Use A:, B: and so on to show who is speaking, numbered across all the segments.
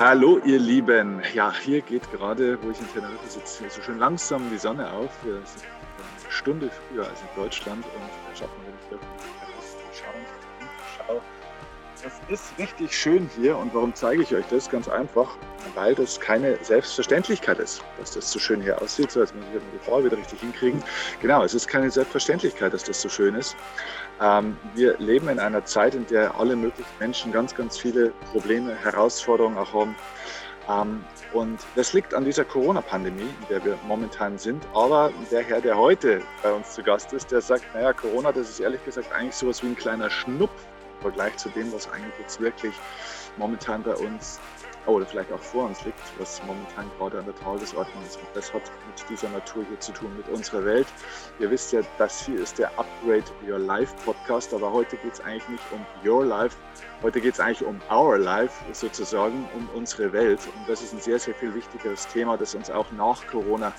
A: Hallo ihr Lieben. Ja, hier geht gerade, wo ich in Teneriffa sitze, so schön langsam die Sonne auf. Wir sind eine Stunde früher als in Deutschland und da schaut man wirklich wirklich schauen. Schau. Es ist richtig schön hier und warum zeige ich euch das? Ganz einfach, weil das keine Selbstverständlichkeit ist, dass das so schön hier aussieht. So, jetzt muss ich die Frau wieder richtig hinkriegen. Genau, es ist keine Selbstverständlichkeit, dass das so schön ist. Ähm, wir leben in einer Zeit, in der alle möglichen Menschen ganz, ganz viele Probleme, Herausforderungen auch haben. Ähm, und das liegt an dieser Corona-Pandemie, in der wir momentan sind. Aber der Herr, der heute bei uns zu Gast ist, der sagt, naja, Corona, das ist ehrlich gesagt eigentlich sowas wie ein kleiner Schnupf Vergleich zu dem, was eigentlich jetzt wirklich momentan bei uns oder vielleicht auch vor uns liegt, was momentan gerade an der Tagesordnung ist. Und das hat mit dieser Natur hier zu tun, mit unserer Welt. Ihr wisst ja, das hier ist der Upgrade Your Life Podcast, aber heute geht es eigentlich nicht um Your Life, heute geht es eigentlich um Our Life sozusagen, um unsere Welt. Und das ist ein sehr, sehr viel wichtigeres Thema, das uns auch nach Corona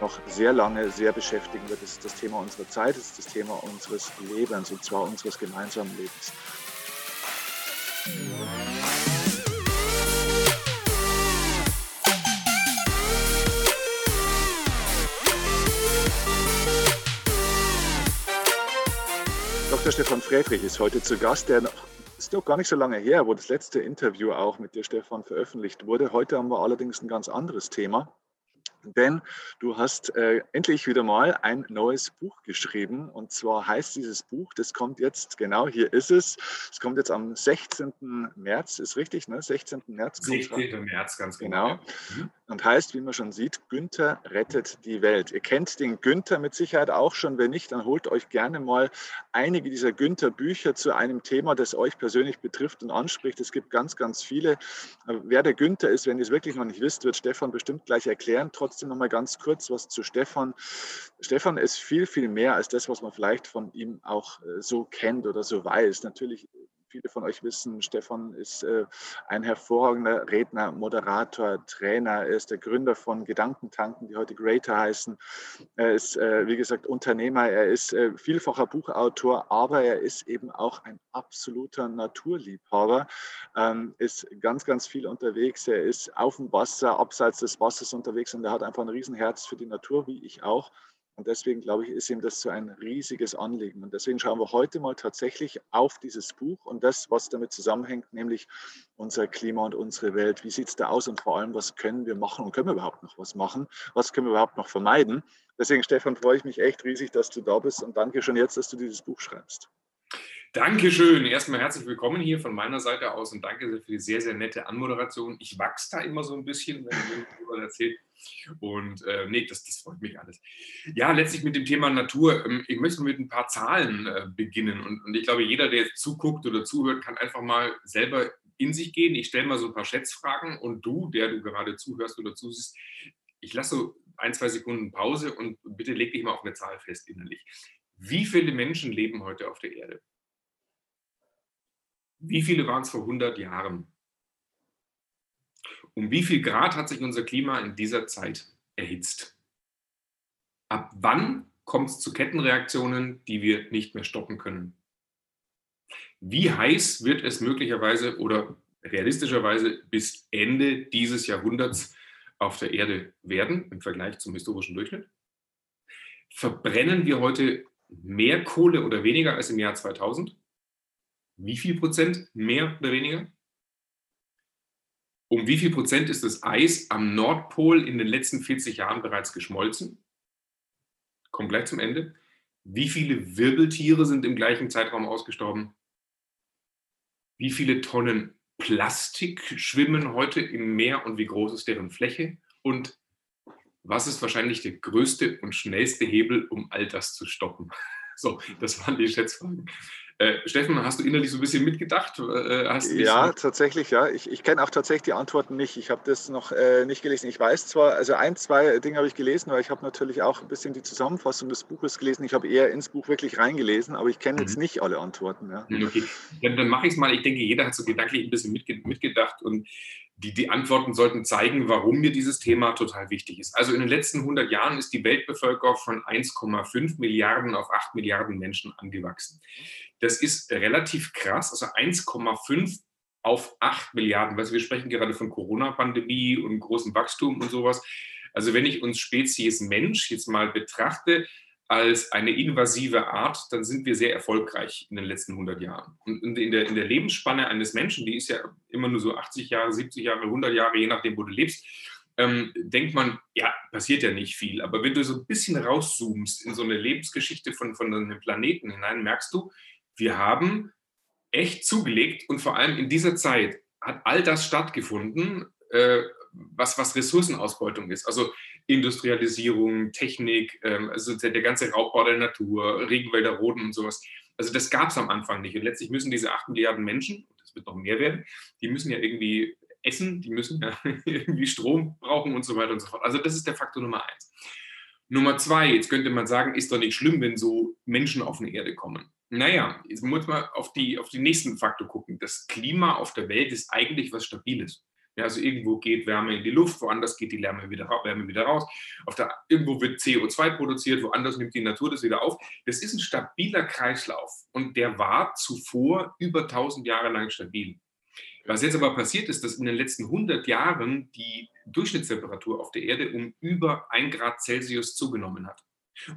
A: noch sehr lange sehr beschäftigen wird. Das ist das Thema unserer Zeit, das ist das Thema unseres Lebens und zwar unseres gemeinsamen Lebens. Dr. Stefan Frevrig ist heute zu Gast. Der ist doch gar nicht so lange her, wo das letzte Interview auch mit dir, Stefan, veröffentlicht wurde. Heute haben wir allerdings ein ganz anderes Thema. Denn du hast äh, endlich wieder mal ein neues Buch geschrieben. Und zwar heißt dieses Buch, das kommt jetzt, genau hier ist es. Es kommt jetzt am 16. März, ist richtig, ne? 16. März.
B: 16. März, ganz genau. genau.
A: Mhm. Und heißt, wie man schon sieht, Günther rettet die Welt. Ihr kennt den Günther mit Sicherheit auch schon. Wenn nicht, dann holt euch gerne mal einige dieser Günther-Bücher zu einem Thema, das euch persönlich betrifft und anspricht. Es gibt ganz, ganz viele. Wer der Günther ist, wenn ihr es wirklich noch nicht wisst, wird Stefan bestimmt gleich erklären. Trotz trotzdem noch mal ganz kurz was zu Stefan. Stefan ist viel, viel mehr als das, was man vielleicht von ihm auch äh, so kennt oder so weiß. Natürlich viele von euch wissen, Stefan ist äh, ein hervorragender Redner, Moderator, Trainer. Er ist der Gründer von Gedankentanken, die heute Greater heißen. Er ist, äh, wie gesagt, Unternehmer. Er ist äh, vielfacher Buchautor, aber er ist eben auch ein absoluter Naturliebhaber. Ähm, ist ganz, ganz viel unterwegs. Er ist auf dem Wasser, abseits des Wassers unterwegs und er hat einfach ein Riesenherz für die Natur, wie ich auch. Und deswegen, glaube ich, ist ihm das so ein riesiges Anliegen. Und deswegen schauen wir heute mal tatsächlich auf dieses Buch und das, was damit zusammenhängt, nämlich unser Klima und unsere Welt. Wie sieht es da aus und vor allem, was können wir machen und können wir überhaupt noch was machen? Was können wir überhaupt noch vermeiden? Deswegen, Stefan, freue ich mich echt riesig, dass du da bist und danke schon jetzt, dass du dieses Buch schreibst.
B: Dankeschön. Erstmal herzlich willkommen hier von meiner Seite aus und danke für die sehr, sehr nette Anmoderation. Ich wachse da immer so ein bisschen, wenn ihr darüber erzählt. Und äh, nee, das, das freut mich alles. Ja, letztlich mit dem Thema Natur. Ähm, ich möchte mit ein paar Zahlen äh, beginnen. Und, und ich glaube, jeder, der jetzt zuguckt oder zuhört, kann einfach mal selber in sich gehen. Ich stelle mal so ein paar Schätzfragen und du, der du gerade zuhörst oder zusiehst, ich lasse so ein, zwei Sekunden Pause und bitte leg dich mal auf eine Zahl fest innerlich. Wie viele Menschen leben heute auf der Erde? Wie viele waren es vor 100 Jahren? Um wie viel Grad hat sich unser Klima in dieser Zeit erhitzt? Ab wann kommt es zu Kettenreaktionen, die wir nicht mehr stoppen können? Wie heiß wird es möglicherweise oder realistischerweise bis Ende dieses Jahrhunderts auf der Erde werden im Vergleich zum historischen Durchschnitt? Verbrennen wir heute mehr Kohle oder weniger als im Jahr 2000? wie viel Prozent mehr oder weniger? Um wie viel Prozent ist das Eis am Nordpol in den letzten 40 Jahren bereits geschmolzen? Kommt gleich zum Ende. Wie viele Wirbeltiere sind im gleichen Zeitraum ausgestorben? Wie viele Tonnen Plastik schwimmen heute im Meer und wie groß ist deren Fläche? Und was ist wahrscheinlich der größte und schnellste Hebel, um all das zu stoppen? So, das waren die Schätzfragen. Äh, Steffen, hast du innerlich so ein bisschen mitgedacht?
A: Äh, ja, tatsächlich, ja. Ich, ich kenne auch tatsächlich die Antworten nicht. Ich habe das noch äh, nicht gelesen. Ich weiß zwar, also ein, zwei Dinge habe ich gelesen, aber ich habe natürlich auch ein bisschen die Zusammenfassung des Buches gelesen. Ich habe eher ins Buch wirklich reingelesen, aber ich kenne mhm. jetzt nicht alle Antworten. Ja.
B: Okay, dann, dann mache ich es mal. Ich denke, jeder hat so gedanklich ein bisschen mitge mitgedacht und die, die Antworten sollten zeigen, warum mir dieses Thema total wichtig ist. Also in den letzten 100 Jahren ist die Weltbevölkerung von 1,5 Milliarden auf 8 Milliarden Menschen angewachsen. Das ist relativ krass. Also 1,5 auf 8 Milliarden. Weißt, wir sprechen gerade von Corona-Pandemie und großem Wachstum und sowas. Also wenn ich uns Spezies Mensch jetzt mal betrachte als eine invasive Art, dann sind wir sehr erfolgreich in den letzten 100 Jahren. Und in der, in der Lebensspanne eines Menschen, die ist ja immer nur so 80 Jahre, 70 Jahre, 100 Jahre, je nachdem, wo du lebst, ähm, denkt man, ja, passiert ja nicht viel. Aber wenn du so ein bisschen rauszoomst in so eine Lebensgeschichte von, von einem Planeten hinein, merkst du, wir haben echt zugelegt und vor allem in dieser Zeit hat all das stattgefunden, äh, was, was Ressourcenausbeutung ist. Also Industrialisierung, Technik, ähm, also der ganze Raubbau der Natur, Regenwälder roden und sowas. Also das gab es am Anfang nicht. Und letztlich müssen diese 8 Milliarden Menschen, das wird noch mehr werden, die müssen ja irgendwie essen, die müssen ja irgendwie Strom brauchen und so weiter und so fort. Also das ist der Faktor Nummer eins. Nummer zwei, jetzt könnte man sagen, ist doch nicht schlimm, wenn so Menschen auf eine Erde kommen. Naja, jetzt muss man auf die, auf die nächsten Faktor gucken. Das Klima auf der Welt ist eigentlich was Stabiles. Ja, also irgendwo geht Wärme in die Luft, woanders geht die Wärme wieder, Wärme wieder raus. Auf der, irgendwo wird CO2 produziert, woanders nimmt die Natur das wieder auf. Das ist ein stabiler Kreislauf und der war zuvor über 1000 Jahre lang stabil. Was jetzt aber passiert ist, dass in den letzten 100 Jahren die Durchschnittstemperatur auf der Erde um über 1 Grad Celsius zugenommen hat.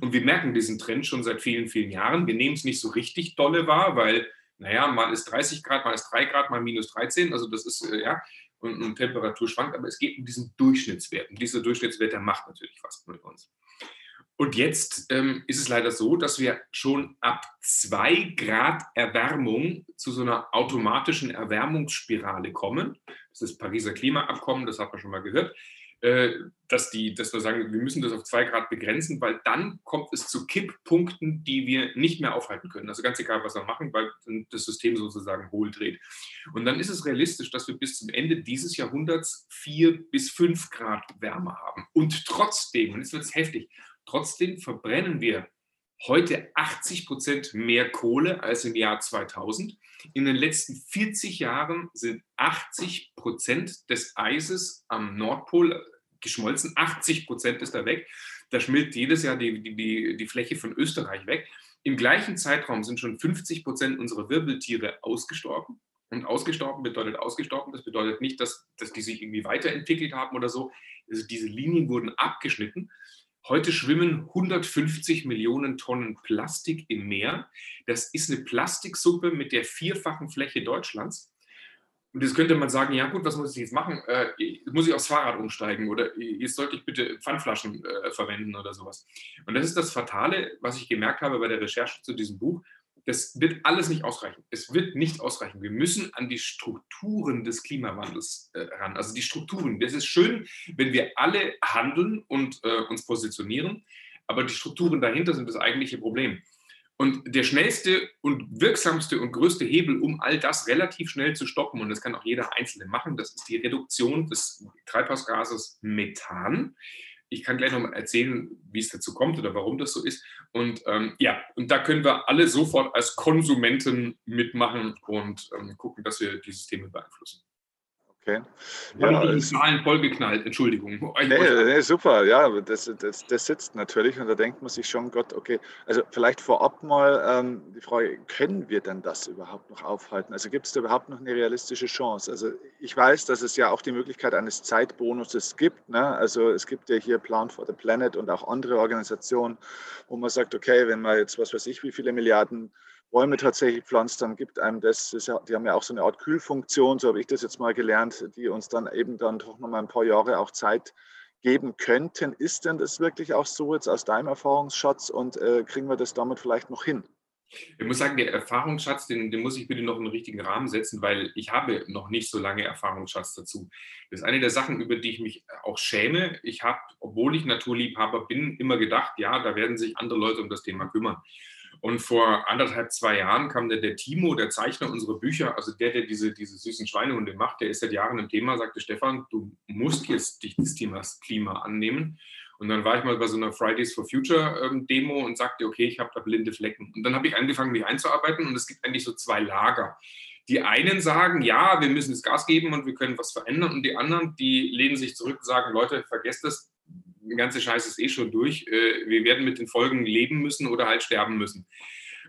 B: Und wir merken diesen Trend schon seit vielen, vielen Jahren. Wir nehmen es nicht so richtig dolle wahr, weil, naja, mal ist 30 Grad, mal ist 3 Grad, mal minus 13. Also das ist, äh, ja, und, und Temperatur schwankt, aber es geht um diesen Durchschnittswert. Und dieser Durchschnittswert, der macht natürlich was mit uns. Und jetzt ähm, ist es leider so, dass wir schon ab 2 Grad Erwärmung zu so einer automatischen Erwärmungsspirale kommen. Das ist das Pariser Klimaabkommen, das hat man schon mal gehört. Äh, dass, die, dass wir sagen, wir müssen das auf zwei Grad begrenzen, weil dann kommt es zu Kipppunkten, die wir nicht mehr aufhalten können. Also ganz egal, was wir machen, weil das System sozusagen hohl dreht. Und dann ist es realistisch, dass wir bis zum Ende dieses Jahrhunderts vier bis fünf Grad Wärme haben. Und trotzdem, und jetzt wird es heftig, trotzdem verbrennen wir heute 80 Prozent mehr Kohle als im Jahr 2000. In den letzten 40 Jahren sind 80 Prozent des Eises am Nordpol geschmolzen. 80 Prozent ist da weg. Da schmilzt jedes Jahr die, die, die Fläche von Österreich weg. Im gleichen Zeitraum sind schon 50 Prozent unserer Wirbeltiere ausgestorben. Und ausgestorben bedeutet ausgestorben. Das bedeutet nicht, dass, dass die sich irgendwie weiterentwickelt haben oder so. Also diese Linien wurden abgeschnitten. Heute schwimmen 150 Millionen Tonnen Plastik im Meer. Das ist eine Plastiksuppe mit der vierfachen Fläche Deutschlands. Und jetzt könnte man sagen, ja gut, was muss ich jetzt machen? Äh, muss ich aufs Fahrrad umsteigen oder jetzt sollte ich bitte Pfandflaschen äh, verwenden oder sowas. Und das ist das Fatale, was ich gemerkt habe bei der Recherche zu diesem Buch das wird alles nicht ausreichen. Es wird nicht ausreichen. Wir müssen an die Strukturen des Klimawandels äh, ran. Also die Strukturen. Das ist schön, wenn wir alle handeln und äh, uns positionieren, aber die Strukturen dahinter sind das eigentliche Problem. Und der schnellste und wirksamste und größte Hebel, um all das relativ schnell zu stoppen, und das kann auch jeder Einzelne machen, das ist die Reduktion des Treibhausgases Methan. Ich kann gleich nochmal erzählen, wie es dazu kommt oder warum das so ist. Und ähm, ja, und da können wir alle sofort als Konsumenten mitmachen und ähm, gucken, dass wir dieses Thema beeinflussen.
A: Okay.
B: Ja, ich die Zahlen vollgeknallt, Entschuldigung.
A: Nee, nee, super, ja, das, das, das sitzt natürlich und da denkt man sich schon, Gott, okay, also vielleicht vorab mal ähm, die Frage, können wir denn das überhaupt noch aufhalten? Also gibt es da überhaupt noch eine realistische Chance? Also ich weiß, dass es ja auch die Möglichkeit eines Zeitbonuses gibt. Ne? Also es gibt ja hier Plan for the Planet und auch andere Organisationen, wo man sagt, okay, wenn man jetzt, was weiß ich, wie viele Milliarden Bäume tatsächlich pflanzt, dann gibt einem das, die haben ja auch so eine Art Kühlfunktion, so habe ich das jetzt mal gelernt, die uns dann eben dann doch noch mal ein paar Jahre auch Zeit geben könnten. Ist denn das wirklich auch so jetzt aus deinem Erfahrungsschatz und äh, kriegen wir das damit vielleicht noch hin?
B: Ich muss sagen, der Erfahrungsschatz, den, den, muss ich bitte noch in den richtigen Rahmen setzen, weil ich habe noch nicht so lange Erfahrungsschatz dazu. Das ist eine der Sachen, über die ich mich auch schäme. Ich habe, obwohl ich Naturliebhaber bin, immer gedacht, ja, da werden sich andere Leute um das Thema kümmern. Und vor anderthalb, zwei Jahren kam der, der Timo, der Zeichner unserer Bücher, also der, der diese, diese süßen Schweinehunde macht, der ist seit Jahren im Thema, sagte Stefan, du musst jetzt dich des Themas Klima annehmen. Und dann war ich mal bei so einer Fridays for Future ähm, Demo und sagte, okay, ich habe da blinde Flecken. Und dann habe ich angefangen, mich einzuarbeiten und es gibt eigentlich so zwei Lager. Die einen sagen, ja, wir müssen das Gas geben und wir können was verändern. Und die anderen, die lehnen sich zurück und sagen, Leute, vergesst das, ganze Scheiß ist eh schon durch. Äh, wir werden mit den Folgen leben müssen oder halt sterben müssen.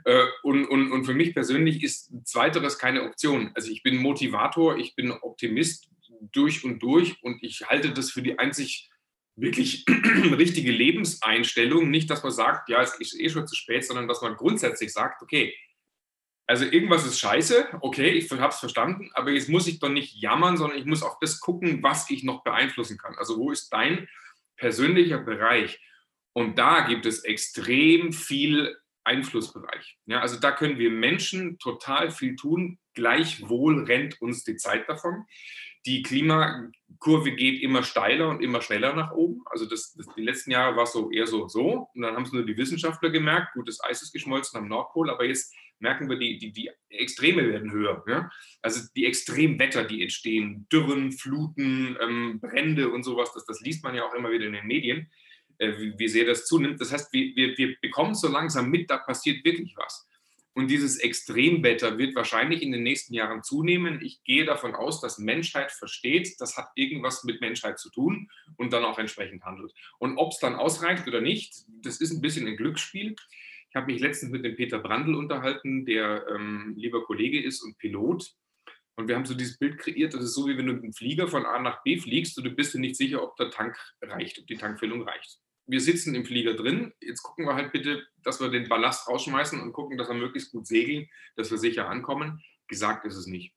B: Äh, und, und, und für mich persönlich ist zweiteres keine Option. Also ich bin Motivator, ich bin Optimist durch und durch und ich halte das für die einzig wirklich richtige Lebenseinstellung. Nicht, dass man sagt, ja, es ist eh schon zu spät, sondern dass man grundsätzlich sagt, okay, also irgendwas ist scheiße, okay, ich habe es verstanden, aber jetzt muss ich doch nicht jammern, sondern ich muss auch das gucken, was ich noch beeinflussen kann. Also wo ist dein persönlicher Bereich? Und da gibt es extrem viel Einflussbereich. Ja, also da können wir Menschen total viel tun. Gleichwohl rennt uns die Zeit davon. Die Klimakurve geht immer steiler und immer schneller nach oben. Also das, das die letzten Jahre war es so eher so so. Und dann haben es nur die Wissenschaftler gemerkt, gut, das Eis ist geschmolzen am Nordpol, aber jetzt merken wir, die, die, die Extreme werden höher. Ja? Also die Extremwetter, die entstehen, Dürren, Fluten, ähm, Brände und sowas, das, das liest man ja auch immer wieder in den Medien, äh, wie, wie sehr das zunimmt. Das heißt, wir, wir, wir bekommen so langsam mit, da passiert wirklich was. Und dieses Extremwetter wird wahrscheinlich in den nächsten Jahren zunehmen. Ich gehe davon aus, dass Menschheit versteht, das hat irgendwas mit Menschheit zu tun und dann auch entsprechend handelt. Und ob es dann ausreicht oder nicht, das ist ein bisschen ein Glücksspiel. Ich habe mich letztens mit dem Peter Brandl unterhalten, der ähm, lieber Kollege ist und Pilot. Und wir haben so dieses Bild kreiert, das ist so, wie wenn du mit dem Flieger von A nach B fliegst und du bist dir nicht sicher, ob der Tank reicht, ob die Tankfüllung reicht. Wir sitzen im Flieger drin. Jetzt gucken wir halt bitte, dass wir den Ballast rausschmeißen und gucken, dass wir möglichst gut segeln, dass wir sicher ankommen. Gesagt ist es nicht.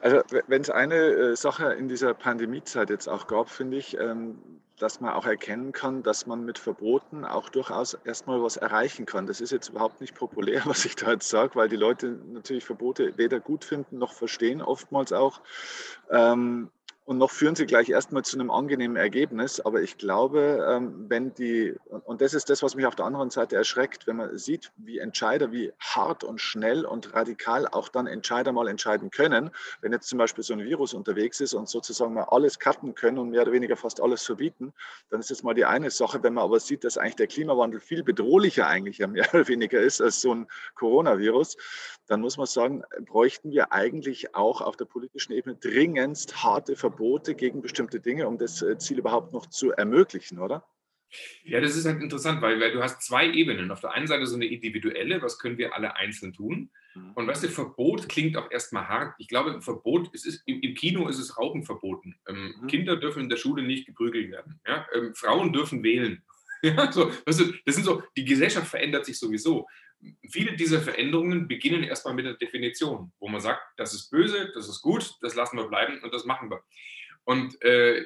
A: Also wenn es eine äh, Sache in dieser Pandemiezeit jetzt auch gab, finde ich, ähm, dass man auch erkennen kann, dass man mit Verboten auch durchaus erstmal was erreichen kann. Das ist jetzt überhaupt nicht populär, was ich da jetzt sage, weil die Leute natürlich Verbote weder gut finden noch verstehen, oftmals auch. Ähm, und noch führen sie gleich erstmal zu einem angenehmen Ergebnis. Aber ich glaube, ähm, wenn die, und das ist das, was mich auf der anderen Seite erschreckt, wenn man sieht, wie Entscheider, wie hart und schnell und radikal auch dann Entscheider mal entscheiden können, wenn jetzt zum Beispiel so ein Virus unterwegs ist und sozusagen mal alles cutten können und mehr oder weniger fast alles verbieten, dann ist das mal die eine Sache. Wenn man aber sieht, dass eigentlich der Klimawandel viel bedrohlicher eigentlich mehr oder weniger ist als so ein Coronavirus, dann muss man sagen, bräuchten wir eigentlich auch auf der politischen Ebene dringendst harte Verbote gegen bestimmte Dinge, um das äh, Ziel überhaupt noch zu ermöglichen, oder?
B: Ja, das ist halt interessant, weil, weil du hast zwei Ebenen. Auf der einen Seite so eine individuelle, was können wir alle einzeln tun? Mhm. Und weißt du, Verbot klingt auch erstmal hart. Ich glaube, Verbot, es ist, im, im Kino ist es Rauchen verboten. Ähm, mhm. Kinder dürfen in der Schule nicht geprügelt werden. Ja? Ähm, Frauen dürfen wählen. Ja, so, weißt du, das sind so, die Gesellschaft verändert sich sowieso viele dieser Veränderungen beginnen erstmal mit der Definition, wo man sagt, das ist böse, das ist gut, das lassen wir bleiben und das machen wir. Und äh,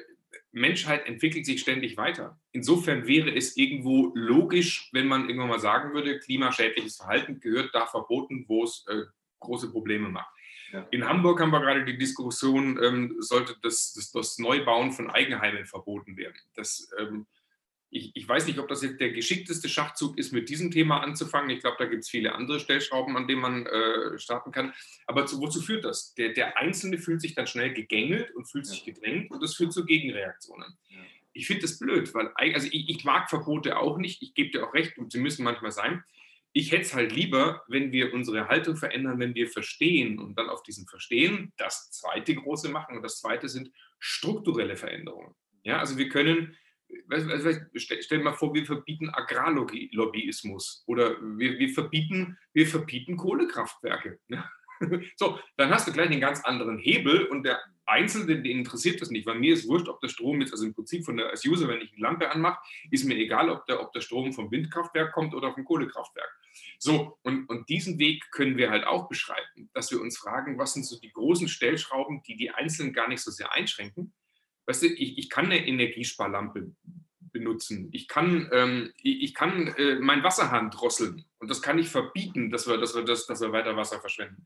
B: Menschheit entwickelt sich ständig weiter. Insofern wäre es irgendwo logisch, wenn man irgendwann mal sagen würde, klimaschädliches Verhalten gehört da verboten, wo es äh, große Probleme macht. Ja. In Hamburg haben wir gerade die Diskussion, ähm, sollte das, das, das, Neubauen von Eigenheimen verboten werden. Das ähm, ich, ich, weiß nicht, ob das jetzt der geschickteste Schachzug ist, mit diesem Thema anzufangen. Ich glaube, da gibt es viele andere Stellschrauben, an denen man äh, starten kann. Aber zu, wozu führt das? Der, der, Einzelne fühlt sich dann schnell gegängelt und fühlt sich gedrängt und das führt zu Gegenreaktionen. Ich finde das blöd, weil also ich, ich, mag Verbote auch nicht. Ich gebe dir auch recht und sie müssen manchmal sein. Ich hätte es halt lieber, wenn wir unsere Haltung verändern, wenn wir verstehen und dann auf diesem Verstehen das zweite große machen. Und das zweite sind strukturelle Veränderungen. Ja, also wir können stell dir mal vor, wir verbieten Agrarlobbyismus oder wir, wir, verbieten, wir verbieten Kohlekraftwerke. So, dann hast du gleich einen ganz anderen Hebel und der Einzelne, den interessiert das nicht, weil mir ist wurscht, ob der Strom jetzt, also im Prinzip von der, als User, wenn ich eine Lampe anmache, ist mir egal, ob der, ob der Strom vom Windkraftwerk kommt oder vom Kohlekraftwerk. So, und, und diesen Weg können wir halt auch beschreiten, dass wir uns fragen, was sind so die großen Stellschrauben, die die Einzelnen gar nicht so sehr einschränken, weißt du, ich, ich kann eine Energiesparlampe benutzen. Ich kann, ähm, ich, kann äh, mein Wasserhahn drosseln und das kann ich verbieten, dass wir, dass, wir das, dass wir weiter Wasser verschwenden.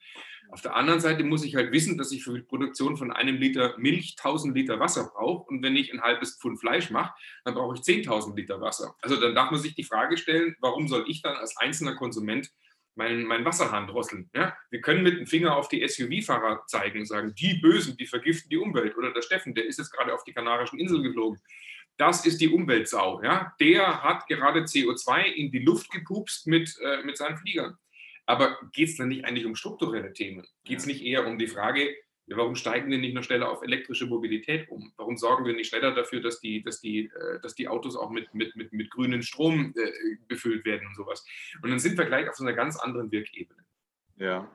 B: Auf der anderen Seite muss ich halt wissen, dass ich für die Produktion von einem Liter Milch 1000 Liter Wasser brauche und wenn ich ein halbes Pfund Fleisch mache, dann brauche ich 10.000 Liter Wasser. Also dann darf man sich die Frage stellen, warum soll ich dann als einzelner Konsument meinen, meinen Wasserhahn drosseln. Ja? Wir können mit dem Finger auf die SUV-Fahrer zeigen und sagen, die Bösen, die vergiften die Umwelt. Oder der Steffen, der ist jetzt gerade auf die Kanarischen Inseln geflogen. Das ist die Umweltsau. Ja? Der hat gerade CO2 in die Luft gepupst mit, äh, mit seinen Fliegern. Aber geht es dann nicht eigentlich um strukturelle Themen? Geht es nicht eher um die Frage, Warum steigen wir nicht noch schneller auf elektrische Mobilität um? Warum sorgen wir nicht schneller dafür, dass die, dass die, äh, dass die Autos auch mit, mit, mit, mit grünen Strom äh, befüllt werden und sowas? Und dann sind wir gleich auf so einer ganz anderen Wirkebene.
A: Ja,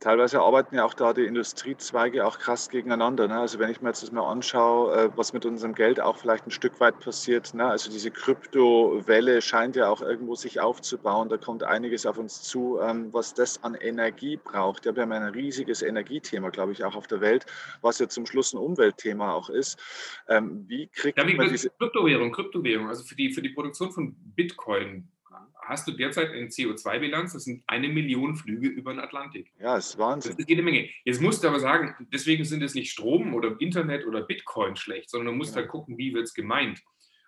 A: teilweise arbeiten ja auch da die Industriezweige auch krass gegeneinander. Ne? Also wenn ich mir jetzt das mal anschaue, äh, was mit unserem Geld auch vielleicht ein Stück weit passiert, ne? also diese Kryptowelle scheint ja auch irgendwo sich aufzubauen. Da kommt einiges auf uns zu, ähm, was das an Energie braucht. Wir haben ja ein riesiges Energiethema, glaube ich, auch auf der Welt, was ja zum Schluss ein Umweltthema auch ist. Ähm, wie kriegt
B: ja, wie
A: man
B: diese Kryptowährung, Kryptowährung, also für die, für die Produktion von Bitcoin hast du derzeit eine CO2-Bilanz, das sind eine Million Flüge über den Atlantik.
A: Ja, das ist Wahnsinn.
B: Das ist jede Menge. Jetzt musst du aber sagen, deswegen sind es nicht Strom oder Internet oder Bitcoin schlecht, sondern du musst ja. halt gucken, wie wird es gemeint.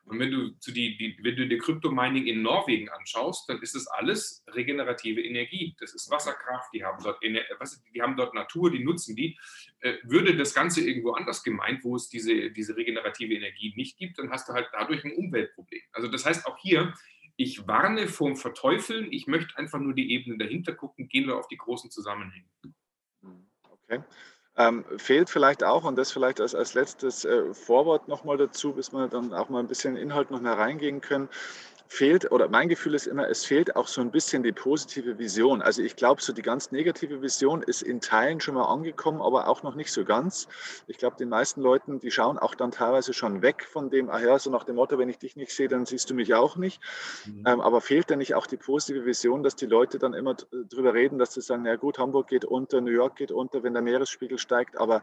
B: Und wenn du, zu die, die, wenn du dir Kryptomining in Norwegen anschaust, dann ist das alles regenerative Energie. Das ist Wasserkraft, die haben dort, die haben dort Natur, die nutzen die. Äh, würde das Ganze irgendwo anders gemeint, wo es diese, diese regenerative Energie nicht gibt, dann hast du halt dadurch ein Umweltproblem. Also das heißt, auch hier ich warne vom Verteufeln, ich möchte einfach nur die Ebene dahinter gucken, gehen wir auf die großen Zusammenhänge.
A: Okay. Ähm, fehlt vielleicht auch, und das vielleicht als, als letztes äh, Vorwort nochmal dazu, bis wir dann auch mal ein bisschen Inhalt noch mehr reingehen können, fehlt, oder mein Gefühl ist immer, es fehlt auch so ein bisschen die positive Vision. Also ich glaube, so die ganz negative Vision ist in Teilen schon mal angekommen, aber auch noch nicht so ganz. Ich glaube, den meisten Leuten, die schauen auch dann teilweise schon weg von dem, ach ja, so nach dem Motto, wenn ich dich nicht sehe, dann siehst du mich auch nicht. Mhm. Ähm, aber fehlt denn nicht auch die positive Vision, dass die Leute dann immer drüber reden, dass sie sagen, ja gut, Hamburg geht unter, New York geht unter, wenn der Meeresspiegel steigt, aber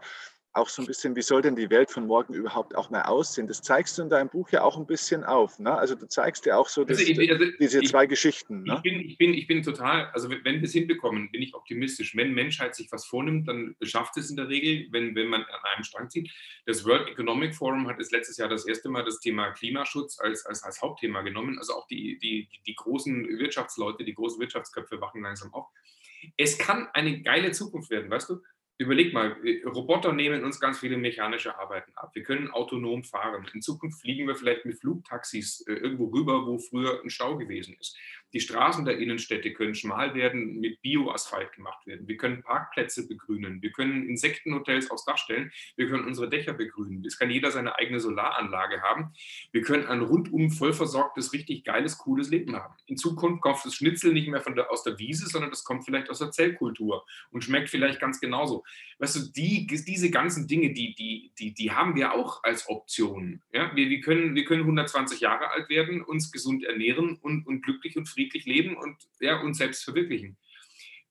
A: auch so ein bisschen, wie soll denn die Welt von morgen überhaupt auch mal aussehen? Das zeigst du in deinem Buch ja auch ein bisschen auf. Ne? Also du zeigst ja auch so das, also ich, also diese ich, zwei Geschichten.
B: Ne? Ich, bin, ich, bin, ich bin total, also wenn wir es hinbekommen, bin ich optimistisch. Wenn Menschheit sich was vornimmt, dann schafft es in der Regel, wenn, wenn man an einem Strang zieht. Das World Economic Forum hat es letztes Jahr das erste Mal das Thema Klimaschutz als, als, als Hauptthema genommen. Also auch die, die, die großen Wirtschaftsleute, die großen Wirtschaftsköpfe wachen langsam auf. Es kann eine geile Zukunft werden, weißt du? Überleg mal, Roboter nehmen uns ganz viele mechanische Arbeiten ab. Wir können autonom fahren. In Zukunft fliegen wir vielleicht mit Flugtaxis äh, irgendwo rüber, wo früher ein Stau gewesen ist. Die Straßen der Innenstädte können schmal werden, mit Bioasphalt gemacht werden. Wir können Parkplätze begrünen. Wir können Insektenhotels aufs Dach stellen. Wir können unsere Dächer begrünen. Es kann jeder seine eigene Solaranlage haben. Wir können ein rundum vollversorgtes, richtig geiles, cooles Leben haben. In Zukunft kauft das Schnitzel nicht mehr von der, aus der Wiese, sondern das kommt vielleicht aus der Zellkultur und schmeckt vielleicht ganz genauso. Weißt du, die, diese ganzen Dinge, die, die, die, die haben wir auch als Option. Ja? Wir, wir, können, wir können 120 Jahre alt werden, uns gesund ernähren und, und glücklich und friedlich leben und ja, uns selbst verwirklichen.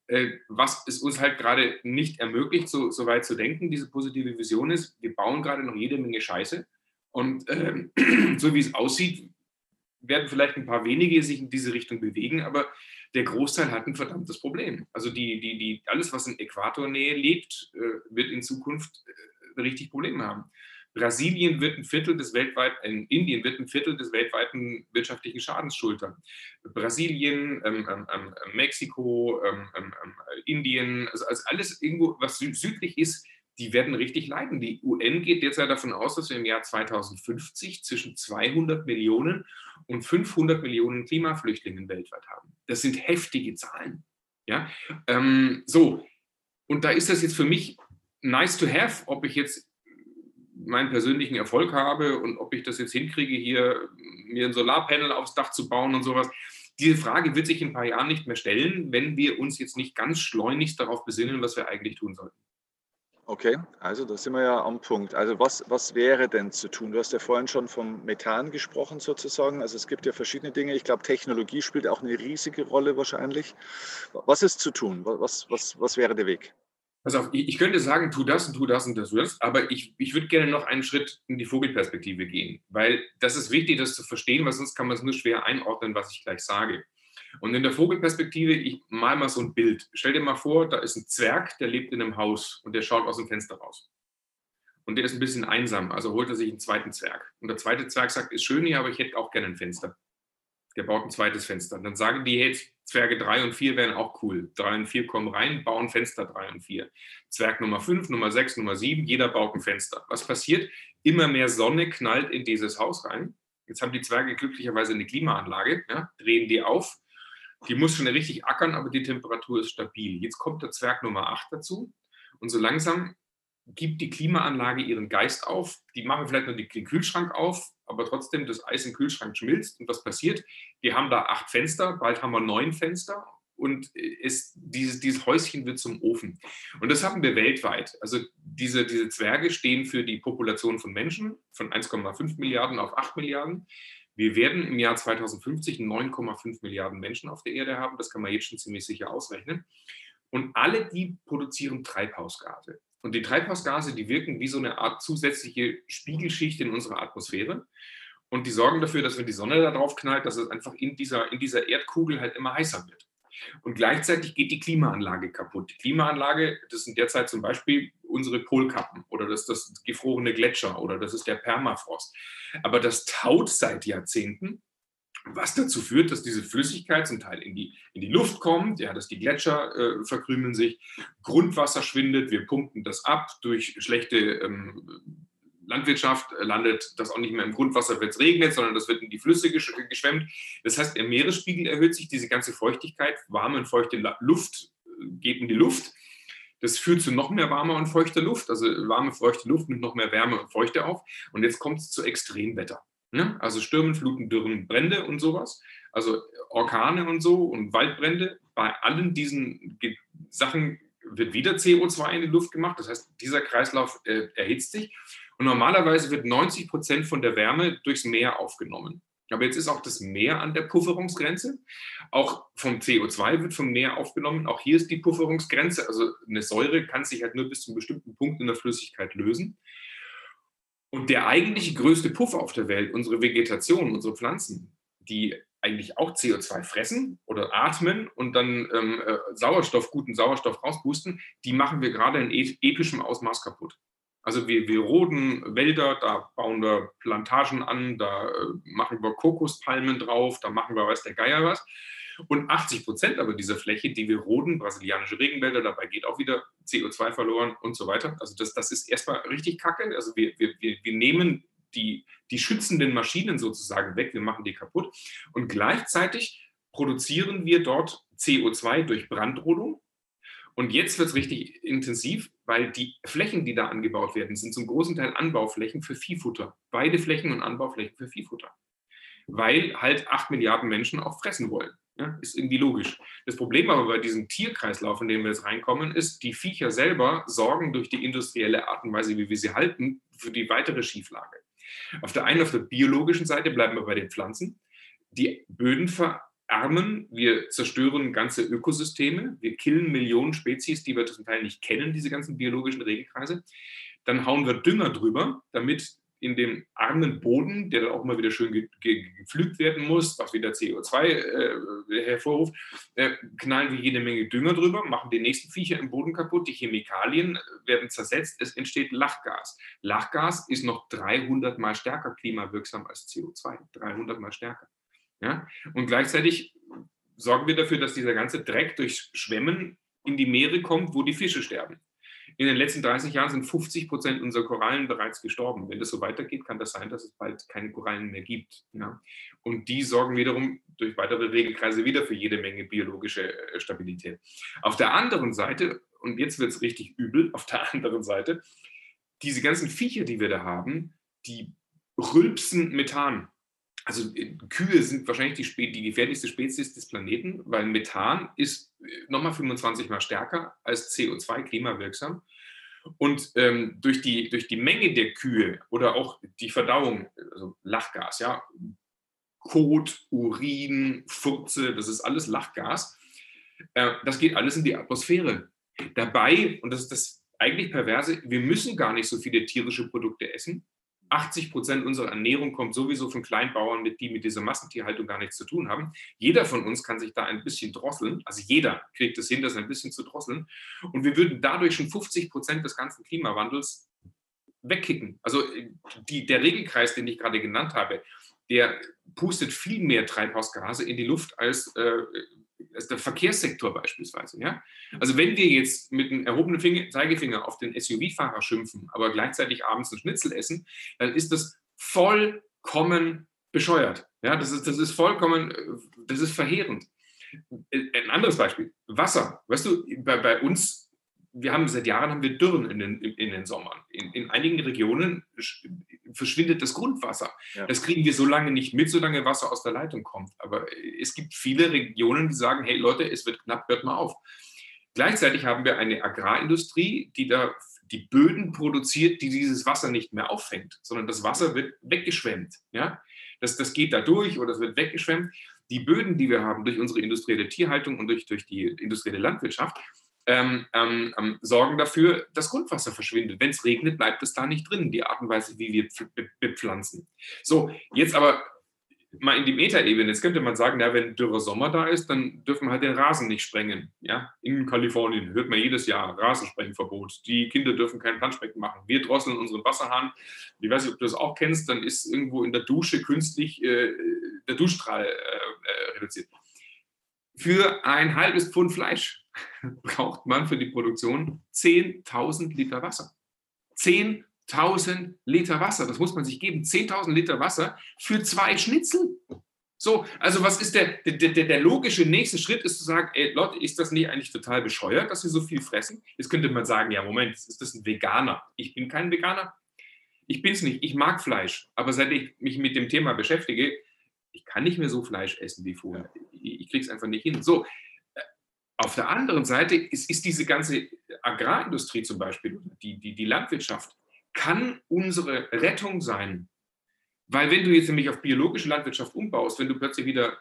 B: Äh, was es uns halt gerade nicht ermöglicht, so, so weit zu denken, diese positive Vision ist, wir bauen gerade noch jede Menge Scheiße. Und äh, so wie es aussieht, werden vielleicht ein paar wenige sich in diese Richtung bewegen, aber der Großteil hat ein verdammtes Problem. Also die, die, die, alles, was in Äquatornähe liegt, äh, wird in Zukunft äh, richtig Probleme haben. Brasilien wird ein Viertel des weltweiten, äh, Indien wird ein Viertel des weltweiten wirtschaftlichen Schadens schultern. Brasilien, ähm, ähm, ähm Mexiko, ähm, ähm, ähm, Indien, also, also, alles irgendwo, was südlich ist, die werden richtig leiden. Die UN geht derzeit davon aus, dass wir im Jahr 2050 zwischen 200 Millionen und 500 Millionen Klimaflüchtlingen weltweit haben. Das sind heftige Zahlen. Ja? so, und da ist das jetzt für mich nice to have, ob ich jetzt meinen persönlichen Erfolg habe und ob ich das jetzt hinkriege, hier mir ein Solarpanel aufs Dach zu bauen und sowas. Diese Frage wird sich in ein paar Jahren nicht mehr stellen, wenn wir uns jetzt nicht ganz schleunigst darauf besinnen, was wir eigentlich tun sollten.
A: Okay, also da sind wir ja am Punkt. Also was, was wäre denn zu tun? Du hast ja vorhin schon vom Methan gesprochen sozusagen. Also es gibt ja verschiedene Dinge. Ich glaube, Technologie spielt auch eine riesige Rolle wahrscheinlich. Was ist zu tun? Was, was, was wäre der Weg?
B: Pass auf, ich könnte sagen, tu das und tu das und das und das, aber ich, ich würde gerne noch einen Schritt in die Vogelperspektive gehen, weil das ist wichtig, das zu verstehen, weil sonst kann man es nur schwer einordnen, was ich gleich sage. Und in der Vogelperspektive, ich mal mal so ein Bild. Stell dir mal vor, da ist ein Zwerg, der lebt in einem Haus und der schaut aus dem Fenster raus. Und der ist ein bisschen einsam, also holt er sich einen zweiten Zwerg. Und der zweite Zwerg sagt, ist schön hier, aber ich hätte auch gerne ein Fenster. Der baut ein zweites Fenster. Und dann sagen die, hey, Zwerge 3 und 4 wären auch cool. 3 und 4 kommen rein, bauen Fenster 3 und 4. Zwerg Nummer 5, Nummer 6, Nummer 7, jeder baut ein Fenster. Was passiert? Immer mehr Sonne knallt in dieses Haus rein. Jetzt haben die Zwerge glücklicherweise eine Klimaanlage, ja, drehen die auf. Die muss schon richtig ackern, aber die Temperatur ist stabil. Jetzt kommt der Zwerg Nummer 8 dazu. Und so langsam gibt die Klimaanlage ihren Geist auf. Die machen vielleicht nur den Kühlschrank auf, aber trotzdem das Eis im Kühlschrank schmilzt. Und was passiert? Die haben da acht Fenster, bald haben wir neun Fenster und es, dieses, dieses Häuschen wird zum Ofen. Und das haben wir weltweit. Also diese, diese Zwerge stehen für die Population von Menschen von 1,5 Milliarden auf 8 Milliarden. Wir werden im Jahr 2050 9,5 Milliarden Menschen auf der Erde haben. Das kann man jetzt schon ziemlich sicher ausrechnen. Und alle die produzieren Treibhausgase. Und die Treibhausgase, die wirken wie so eine Art zusätzliche Spiegelschicht in unserer Atmosphäre. Und die sorgen dafür, dass wenn die Sonne da drauf knallt, dass es einfach in dieser, in dieser Erdkugel halt immer heißer wird. Und gleichzeitig geht die Klimaanlage kaputt. Die Klimaanlage, das sind derzeit zum Beispiel unsere Polkappen oder das, das gefrorene Gletscher oder das ist der Permafrost. Aber das taut seit Jahrzehnten was dazu führt, dass diese Flüssigkeit zum Teil in die, in die Luft kommt, ja, dass die Gletscher äh, verkrümeln sich, Grundwasser schwindet, wir pumpen das ab durch schlechte ähm, Landwirtschaft, äh, landet das auch nicht mehr im Grundwasser, wenn es regnet, sondern das wird in die Flüsse gesch geschwemmt. Das heißt, der Meeresspiegel erhöht sich, diese ganze Feuchtigkeit, warme und feuchte Luft äh, geht in die Luft. Das führt zu noch mehr warmer und feuchter Luft. Also warme, feuchte Luft nimmt noch mehr Wärme und Feuchte auf. Und jetzt kommt es zu Extremwetter. Ne? Also Stürmen, Fluten, Dürren, Brände und sowas. Also Orkane und so und Waldbrände. Bei allen diesen Sachen wird wieder CO2 in die Luft gemacht. Das heißt, dieser Kreislauf äh, erhitzt sich. Und normalerweise wird 90 Prozent von der Wärme durchs Meer aufgenommen. Aber jetzt ist auch das Meer an der Pufferungsgrenze. Auch vom CO2 wird vom Meer aufgenommen. Auch hier ist die Pufferungsgrenze. Also eine Säure kann sich halt nur bis zu einem bestimmten Punkt in der Flüssigkeit lösen. Und der eigentliche größte Puffer auf der Welt, unsere Vegetation, unsere Pflanzen, die eigentlich auch CO2 fressen oder atmen und dann ähm, äh, Sauerstoff, guten Sauerstoff rauspusten, die machen wir gerade in epischem Ausmaß kaputt. Also wir, wir roden Wälder, da bauen wir Plantagen an, da äh, machen wir Kokospalmen drauf, da machen wir weiß der Geier was. Und 80 Prozent aber dieser Fläche, die wir roden, brasilianische Regenwälder, dabei geht auch wieder CO2 verloren und so weiter. Also das, das ist erstmal richtig kacke. Also wir, wir, wir, wir nehmen die, die schützenden Maschinen sozusagen weg, wir machen die kaputt. Und gleichzeitig produzieren wir dort CO2 durch Brandrodung. Und jetzt wird es richtig intensiv, weil die Flächen, die da angebaut werden, sind zum großen Teil Anbauflächen für Viehfutter. Beide Flächen und Anbauflächen für Viehfutter. Weil halt acht Milliarden Menschen auch fressen wollen. Ja, ist irgendwie logisch. Das Problem aber bei diesem Tierkreislauf, in dem wir jetzt reinkommen, ist, die Viecher selber sorgen durch die industrielle Art und Weise, wie wir sie halten, für die weitere Schieflage. Auf der einen, auf der biologischen Seite bleiben wir bei den Pflanzen. Die Böden verarmen, wir zerstören ganze Ökosysteme, wir killen Millionen Spezies, die wir zum Teil nicht kennen, diese ganzen biologischen Regelkreise. Dann hauen wir Dünger drüber, damit in dem armen Boden, der dann auch mal wieder schön ge ge gepflügt werden muss, was wieder CO2 äh, hervorruft, äh, knallen wir jede Menge Dünger drüber, machen die nächsten Viecher im Boden kaputt, die Chemikalien werden zersetzt, es entsteht Lachgas. Lachgas ist noch 300 mal stärker klimawirksam als CO2, 300 mal stärker. Ja? Und gleichzeitig sorgen wir dafür, dass dieser ganze Dreck durch Schwemmen in die Meere kommt, wo die Fische sterben. In den letzten 30 Jahren sind 50 Prozent unserer Korallen bereits gestorben. Wenn das so weitergeht, kann das sein, dass es bald keine Korallen mehr gibt. Ja. Und die sorgen wiederum durch weitere Regelkreise wieder für jede Menge biologische äh, Stabilität. Auf der anderen Seite, und jetzt wird es richtig übel, auf der anderen Seite, diese ganzen Viecher, die wir da haben, die rülpsen Methan also äh, Kühe sind wahrscheinlich die, die, gefährlichste Spezies des Planeten, weil Methan ist äh, nochmal 25 mal stärker als CO2 klimawirksam. Und ähm, durch, die, durch die Menge der Kühe oder auch die Verdauung, also Lachgas, ja, Kot, Urin, Furze, das ist alles Lachgas, äh, das geht alles in die Atmosphäre. Dabei, und das ist das eigentlich perverse, wir müssen gar nicht so viele tierische Produkte essen, 80 Prozent unserer Ernährung kommt sowieso von Kleinbauern, mit, die mit dieser Massentierhaltung gar nichts zu tun haben. Jeder von uns kann sich da ein bisschen drosseln. Also jeder kriegt es hin, das ein bisschen zu drosseln. Und wir würden dadurch schon 50 Prozent des ganzen Klimawandels wegkicken. Also die, der Regelkreis, den ich gerade genannt habe, der pustet viel mehr Treibhausgase in die Luft als äh, der Verkehrssektor beispielsweise. Ja? Also wenn wir jetzt mit einem erhobenen Finger, Zeigefinger auf den SUV-Fahrer schimpfen, aber gleichzeitig abends ein Schnitzel essen, dann ist das vollkommen bescheuert. Ja? Das, ist, das ist vollkommen, das ist verheerend. Ein anderes Beispiel, Wasser. Weißt du, bei, bei uns wir haben seit Jahren haben wir Dürren in den, in den Sommern. In, in einigen Regionen verschwindet das Grundwasser. Ja. Das kriegen wir so lange nicht mit, solange Wasser aus der Leitung kommt. Aber es gibt viele Regionen, die sagen, hey Leute, es wird knapp, hört mal auf. Gleichzeitig haben wir eine Agrarindustrie, die da die Böden produziert, die dieses Wasser nicht mehr auffängt, sondern das Wasser wird weggeschwemmt. Ja? Das, das geht da durch oder es wird weggeschwemmt. Die Böden, die wir haben durch unsere industrielle Tierhaltung und durch, durch die industrielle Landwirtschaft, ähm, ähm, ähm, sorgen dafür, dass Grundwasser verschwindet. Wenn es regnet, bleibt es da nicht drin, die Art und Weise, wie wir bepflanzen. So, jetzt aber mal in die Metaebene. Jetzt könnte man sagen, ja, wenn dürrer Sommer da ist, dann dürfen wir halt den Rasen nicht sprengen. Ja? In Kalifornien hört man jedes Jahr Rasensprengenverbot. Die Kinder dürfen kein Planschbecken machen. Wir drosseln unseren Wasserhahn. Ich weiß nicht, ob du das auch kennst, dann ist irgendwo in der Dusche künstlich äh, der Duschstrahl äh, äh, reduziert. Für ein halbes Pfund Fleisch braucht man für die Produktion 10.000 Liter Wasser. 10.000 Liter Wasser, das muss man sich geben. 10.000 Liter Wasser für zwei Schnitzel. So, also was ist der, der, der, der, logische nächste Schritt, ist zu sagen, ey Leute, ist das nicht eigentlich total bescheuert, dass wir so viel fressen? Jetzt könnte man sagen, ja, Moment, ist das ein Veganer? Ich bin kein Veganer. Ich bin es nicht. Ich mag Fleisch. Aber seit ich mich mit dem Thema beschäftige, ich kann nicht mehr so Fleisch essen wie vorher. Ich, ich kriege es einfach nicht hin. So, auf der anderen Seite ist, ist diese ganze Agrarindustrie zum Beispiel, die, die, die Landwirtschaft, kann unsere Rettung sein. Weil wenn du jetzt nämlich auf biologische Landwirtschaft umbaust, wenn du plötzlich wieder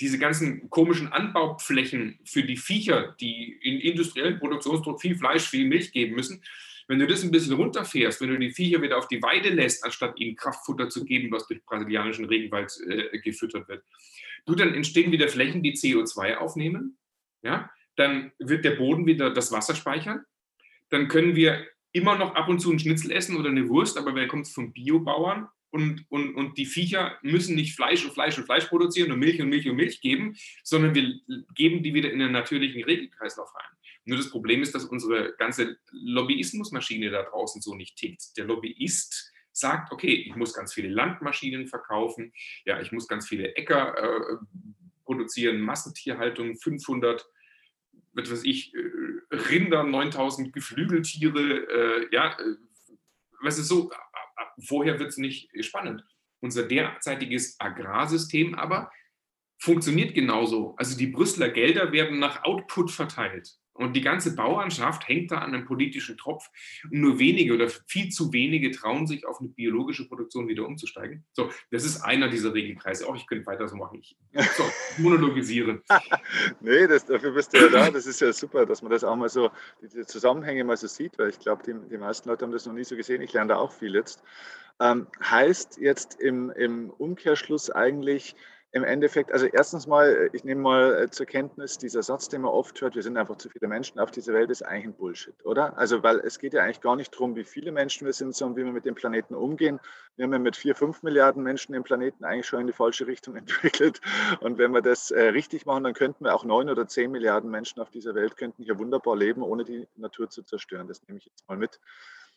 B: diese ganzen komischen Anbauflächen für die Viecher, die in industriellen Produktionsdruck viel Fleisch, viel Milch geben müssen, wenn du das ein bisschen runterfährst, wenn du die Viecher wieder auf die Weide lässt, anstatt ihnen Kraftfutter zu geben, was durch brasilianischen Regenwald äh, gefüttert wird, du, dann entstehen wieder Flächen, die CO2 aufnehmen ja, dann wird der Boden wieder das Wasser speichern. Dann können wir immer noch ab und zu einen Schnitzel essen oder eine Wurst, aber wer kommt vom Biobauern? Und, und, und die Viecher müssen nicht Fleisch und Fleisch und Fleisch produzieren und Milch und Milch und Milch geben, sondern wir geben die wieder in den natürlichen Regelkreislauf rein. Nur das Problem ist, dass unsere ganze Lobbyismusmaschine da draußen so nicht tickt. Der Lobbyist sagt, okay, ich muss ganz viele Landmaschinen verkaufen, ja, ich muss ganz viele Äcker äh, produzieren, Massentierhaltung, 500 was weiß ich, äh, Rinder, 9000 Geflügeltiere, äh, ja, äh, was ist so, vorher wird es nicht spannend. Unser derzeitiges Agrarsystem aber funktioniert genauso. Also die Brüsseler Gelder werden nach Output verteilt. Und die ganze Bauernschaft hängt da an einem politischen Tropf. Und nur wenige oder viel zu wenige trauen sich, auf eine biologische Produktion wieder umzusteigen. So, das ist einer dieser Regelkreise. Auch ich könnte weiter so machen. Ich so, monologisieren.
A: nee, das, dafür bist du ja da. Das ist ja super, dass man das auch mal so, die Zusammenhänge mal so sieht, weil ich glaube, die, die meisten Leute haben das noch nie so gesehen. Ich lerne da auch viel jetzt. Ähm, heißt jetzt im, im Umkehrschluss eigentlich, im Endeffekt, also erstens mal, ich nehme mal äh, zur Kenntnis, dieser Satz, den man oft hört, wir sind einfach zu viele Menschen auf dieser Welt, ist eigentlich ein Bullshit, oder? Also, weil es geht ja eigentlich gar nicht darum, wie viele Menschen wir sind, sondern wie wir mit dem Planeten umgehen. Wir haben ja mit vier, fünf Milliarden Menschen den Planeten eigentlich schon in die falsche Richtung entwickelt. Und wenn wir das äh, richtig machen, dann könnten wir auch neun oder zehn Milliarden Menschen auf dieser Welt könnten hier wunderbar leben, ohne die Natur zu zerstören. Das nehme ich jetzt mal mit.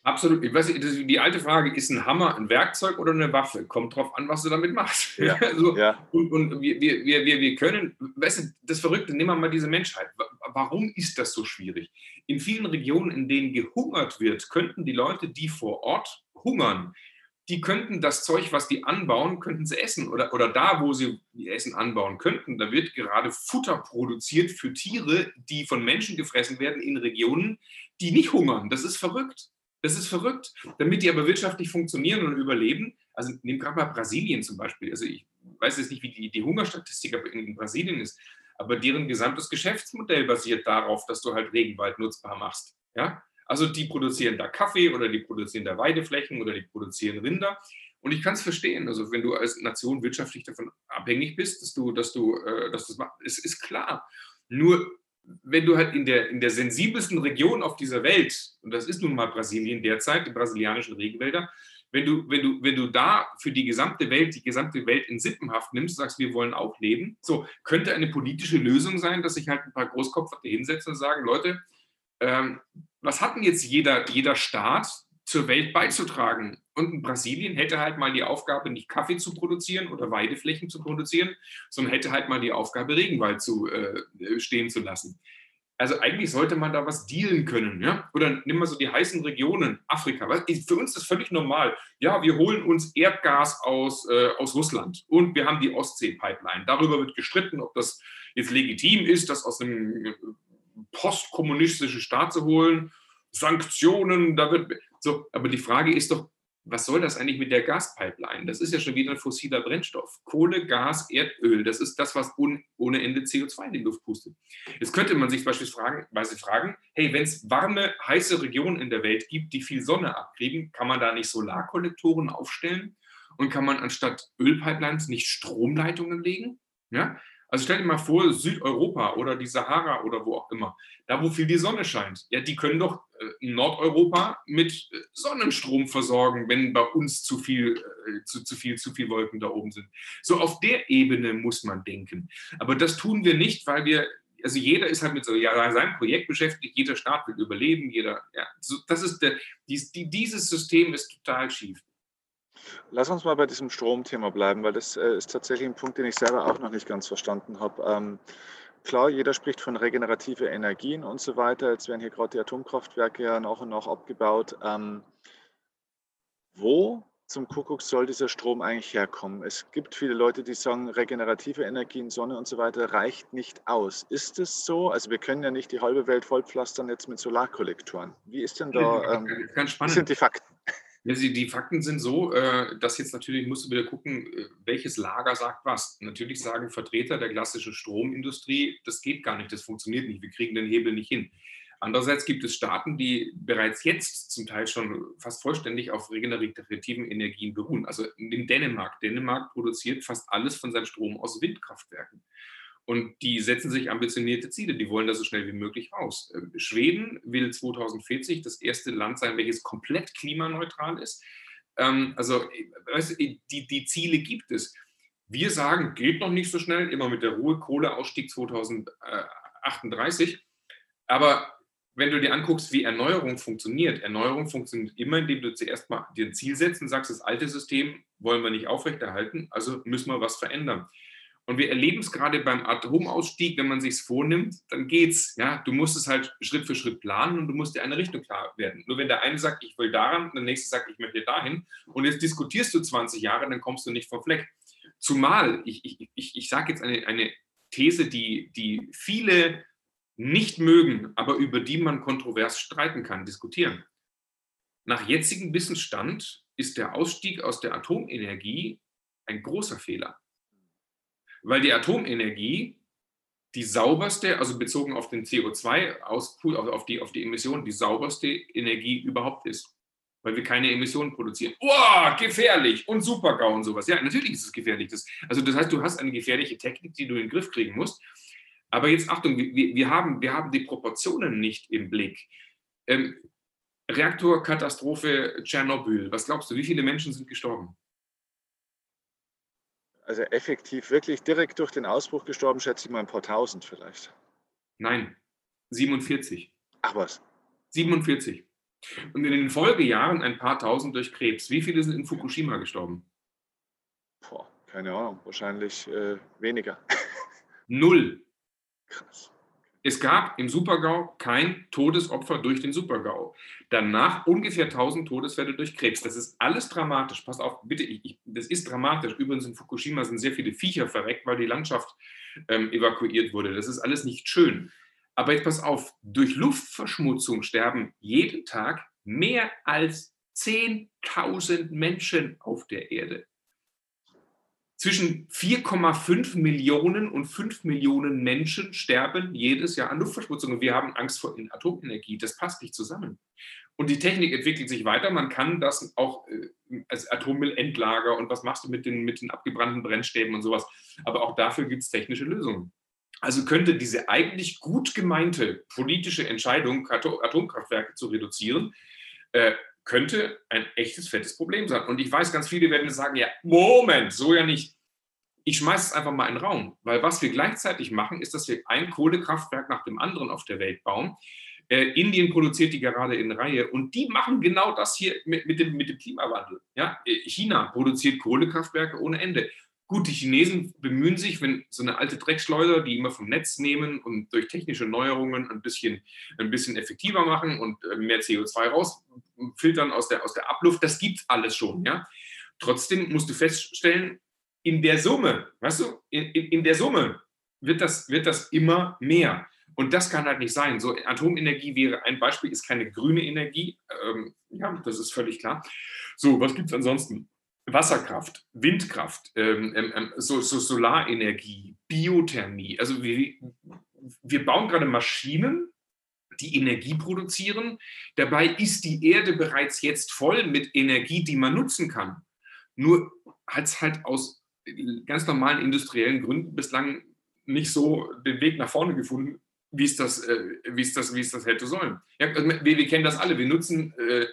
B: Absolut. Ich weiß nicht, die alte Frage, ist ein Hammer ein Werkzeug oder eine Waffe? Kommt drauf an, was du damit machst. Ja, also, ja. Und, und wir, wir, wir, wir können, weißt du, das Verrückte, nehmen wir mal diese Menschheit. Warum ist das so schwierig? In vielen Regionen, in denen gehungert wird, könnten die Leute, die vor Ort hungern, die könnten das Zeug, was die anbauen, könnten sie essen. Oder, oder da, wo sie Essen anbauen könnten, da wird gerade Futter produziert für Tiere, die von Menschen gefressen werden in Regionen, die nicht hungern. Das ist verrückt. Das ist verrückt. Damit die aber wirtschaftlich funktionieren und überleben, also nehmen gerade mal Brasilien zum Beispiel. Also ich weiß jetzt nicht, wie die, die Hungerstatistik in Brasilien ist, aber deren gesamtes Geschäftsmodell basiert darauf, dass du halt Regenwald nutzbar machst. Ja? Also die produzieren da Kaffee oder die produzieren da Weideflächen oder die produzieren Rinder. Und ich kann es verstehen. Also wenn du als Nation wirtschaftlich davon abhängig bist, dass du, dass du, äh, dass das machst, ist, ist klar. Nur wenn du halt in der, in der sensibelsten Region auf dieser Welt, und das ist nun mal Brasilien derzeit, die brasilianischen Regenwälder, wenn du, wenn du, wenn du da für die gesamte Welt, die gesamte Welt in Sippenhaft nimmst, sagst, wir wollen auch leben, so könnte eine politische Lösung sein, dass sich halt ein paar Großkopfer hinsetzen und sagen, Leute, ähm, was hat denn jetzt jeder, jeder Staat zur Welt beizutragen? Und Brasilien hätte halt mal die Aufgabe, nicht Kaffee zu produzieren oder Weideflächen zu produzieren, sondern hätte halt mal die Aufgabe, Regenwald zu äh, stehen zu lassen. also eigentlich sollte man da was dealen können. Ja? Oder nimm mal so die heißen Regionen, Afrika. Für uns ist das völlig normal. Ja, wir holen uns Erdgas aus, äh, aus Russland und wir haben die Ostsee-Pipeline. Darüber wird gestritten, ob das jetzt legitim ist, das aus einem äh, postkommunistischen Staat zu holen. Sanktionen, da wird so. Aber die Frage ist doch, was soll das eigentlich mit der Gaspipeline? Das ist ja schon wieder ein fossiler Brennstoff. Kohle, Gas, Erdöl, das ist das, was ohne Ende CO2 in die Luft pustet. Jetzt könnte man sich beispielsweise fragen, hey, wenn es warme, heiße Regionen in der Welt gibt, die viel Sonne abkriegen, kann man da nicht Solarkollektoren aufstellen? Und kann man anstatt Ölpipelines nicht Stromleitungen legen? Ja? Also stell dir mal vor, Südeuropa oder die Sahara oder wo auch immer, da wo viel die Sonne scheint, ja, die können doch äh, Nordeuropa mit äh, Sonnenstrom versorgen, wenn bei uns zu viel, äh, zu, zu, viel, zu viel Wolken da oben sind. So auf der Ebene muss man denken. Aber das tun wir nicht, weil wir, also jeder ist halt mit so, ja, seinem Projekt beschäftigt, jeder Staat will überleben, jeder, ja, so, das ist der, dies, die, dieses System ist total schief.
A: Lass uns mal bei diesem Stromthema bleiben, weil das äh, ist tatsächlich ein Punkt, den ich selber auch noch nicht ganz verstanden habe. Ähm, klar, jeder spricht von regenerative Energien und so weiter. Jetzt werden hier gerade die Atomkraftwerke ja nach und nach abgebaut. Ähm, wo zum Kuckuck soll dieser Strom eigentlich herkommen? Es gibt viele Leute, die sagen, regenerative Energien, Sonne und so weiter reicht nicht aus. Ist es so? Also wir können ja nicht die halbe Welt vollpflastern jetzt mit Solarkollektoren. Wie ist denn da, ähm,
B: Ganz spannend.
A: wie sind die Fakten?
B: Die Fakten sind so, äh, dass jetzt natürlich musst du wieder gucken, äh, welches Lager sagt was. Natürlich sagen Vertreter der klassischen Stromindustrie, das geht gar nicht, das funktioniert nicht, wir kriegen den Hebel nicht hin. Andererseits gibt es Staaten, die bereits jetzt zum Teil schon fast vollständig auf regenerativen Energien beruhen. Also in Dänemark. Dänemark produziert fast alles von seinem Strom aus Windkraftwerken. Und die setzen sich ambitionierte Ziele, die wollen da so schnell wie möglich raus. Ähm, Schweden will 2040 das erste Land sein, welches komplett klimaneutral ist. Ähm, also die, die Ziele gibt es. Wir sagen, geht noch nicht so schnell, immer mit der Ruhe, Kohleausstieg 2038. Aber wenn du dir anguckst, wie Erneuerung funktioniert, Erneuerung funktioniert immer, indem du zuerst mal dir ein Ziel setzt und sagst, das alte System wollen wir nicht aufrechterhalten, also müssen wir was verändern. Und wir erleben es gerade beim Atomausstieg, wenn man sich vornimmt, dann geht's. Ja, du musst es halt Schritt für Schritt planen und du musst dir eine Richtung klar werden. Nur wenn der eine sagt, ich will daran, der nächste sagt, ich möchte dahin, und jetzt diskutierst du 20 Jahre, dann kommst du nicht vom Fleck. Zumal, ich, ich, ich, ich sage jetzt eine, eine These, die, die viele nicht mögen, aber über die man kontrovers streiten kann, diskutieren. Nach jetzigem Wissensstand ist der Ausstieg aus der Atomenergie ein großer Fehler weil die Atomenergie die sauberste, also bezogen auf den CO2-Auspool, also auf die, auf die Emissionen, die sauberste Energie überhaupt ist. Weil wir keine Emissionen produzieren. Oh, gefährlich und Supergau und sowas. Ja, natürlich ist es gefährlich. Das, also das heißt, du hast eine gefährliche Technik, die du in den Griff kriegen musst. Aber jetzt Achtung, wir, wir, haben, wir haben die Proportionen nicht im Blick. Ähm, Reaktorkatastrophe Tschernobyl. Was glaubst du, wie viele Menschen sind gestorben?
A: Also effektiv wirklich direkt durch den Ausbruch gestorben, schätze ich mal ein paar tausend vielleicht.
B: Nein, 47.
A: Ach was.
B: 47. Und in den Folgejahren ein paar tausend durch Krebs. Wie viele sind in Fukushima gestorben?
A: Boah, keine Ahnung, wahrscheinlich äh, weniger.
B: Null. Krass. Es gab im Supergau kein Todesopfer durch den Supergau. Danach ungefähr 1000 Todesfälle durch Krebs. Das ist alles dramatisch. Passt auf, bitte, ich, ich, das ist dramatisch. Übrigens in Fukushima sind sehr viele Viecher verreckt, weil die Landschaft ähm, evakuiert wurde. Das ist alles nicht schön. Aber jetzt pass auf, durch Luftverschmutzung sterben jeden Tag mehr als 10.000 Menschen auf der Erde zwischen 4,5 Millionen und 5 Millionen Menschen sterben jedes Jahr an Luftverschmutzung. Und wir haben Angst vor Atomenergie. Das passt nicht zusammen. Und die Technik entwickelt sich weiter. Man kann das auch äh, als Atommüllendlager und was machst du mit den, mit den abgebrannten Brennstäben und sowas. Aber auch dafür gibt es technische Lösungen. Also könnte diese eigentlich gut gemeinte politische Entscheidung, Atomkraftwerke zu reduzieren, äh, könnte ein echtes, fettes Problem sein. Und ich weiß, ganz viele werden sagen, ja, Moment, so ja nicht. Ich schmeiße es einfach mal in den Raum, weil was wir gleichzeitig machen, ist, dass wir ein Kohlekraftwerk nach dem anderen auf der Welt bauen. Äh, Indien produziert die gerade in Reihe und die machen genau das hier mit, mit, dem, mit dem Klimawandel. Ja? Äh, China produziert Kohlekraftwerke ohne Ende. Gut, die Chinesen bemühen sich, wenn so eine alte Dreckschleuder, die immer vom Netz nehmen und durch technische Neuerungen ein bisschen, ein bisschen effektiver machen und äh, mehr CO2 rausfiltern aus der, aus der Abluft, das gibt alles schon. Ja? Trotzdem musst du feststellen, in der Summe, weißt du, in, in, in der Summe wird das, wird das immer mehr. Und das kann halt nicht sein. So, Atomenergie wäre ein Beispiel, ist keine grüne Energie. Ähm, ja, das ist völlig klar. So, was gibt es ansonsten? Wasserkraft, Windkraft, ähm, ähm, ähm, so, so, Solarenergie, Biothermie. Also wir, wir bauen gerade Maschinen, die Energie produzieren. Dabei ist die Erde bereits jetzt voll mit Energie, die man nutzen kann. Nur hat es halt aus ganz normalen industriellen Gründen bislang nicht so den Weg nach vorne gefunden, wie es das, äh, wie es das, wie es das hätte sollen. Ja, also wir, wir, kennen das alle. Wir nutzen äh,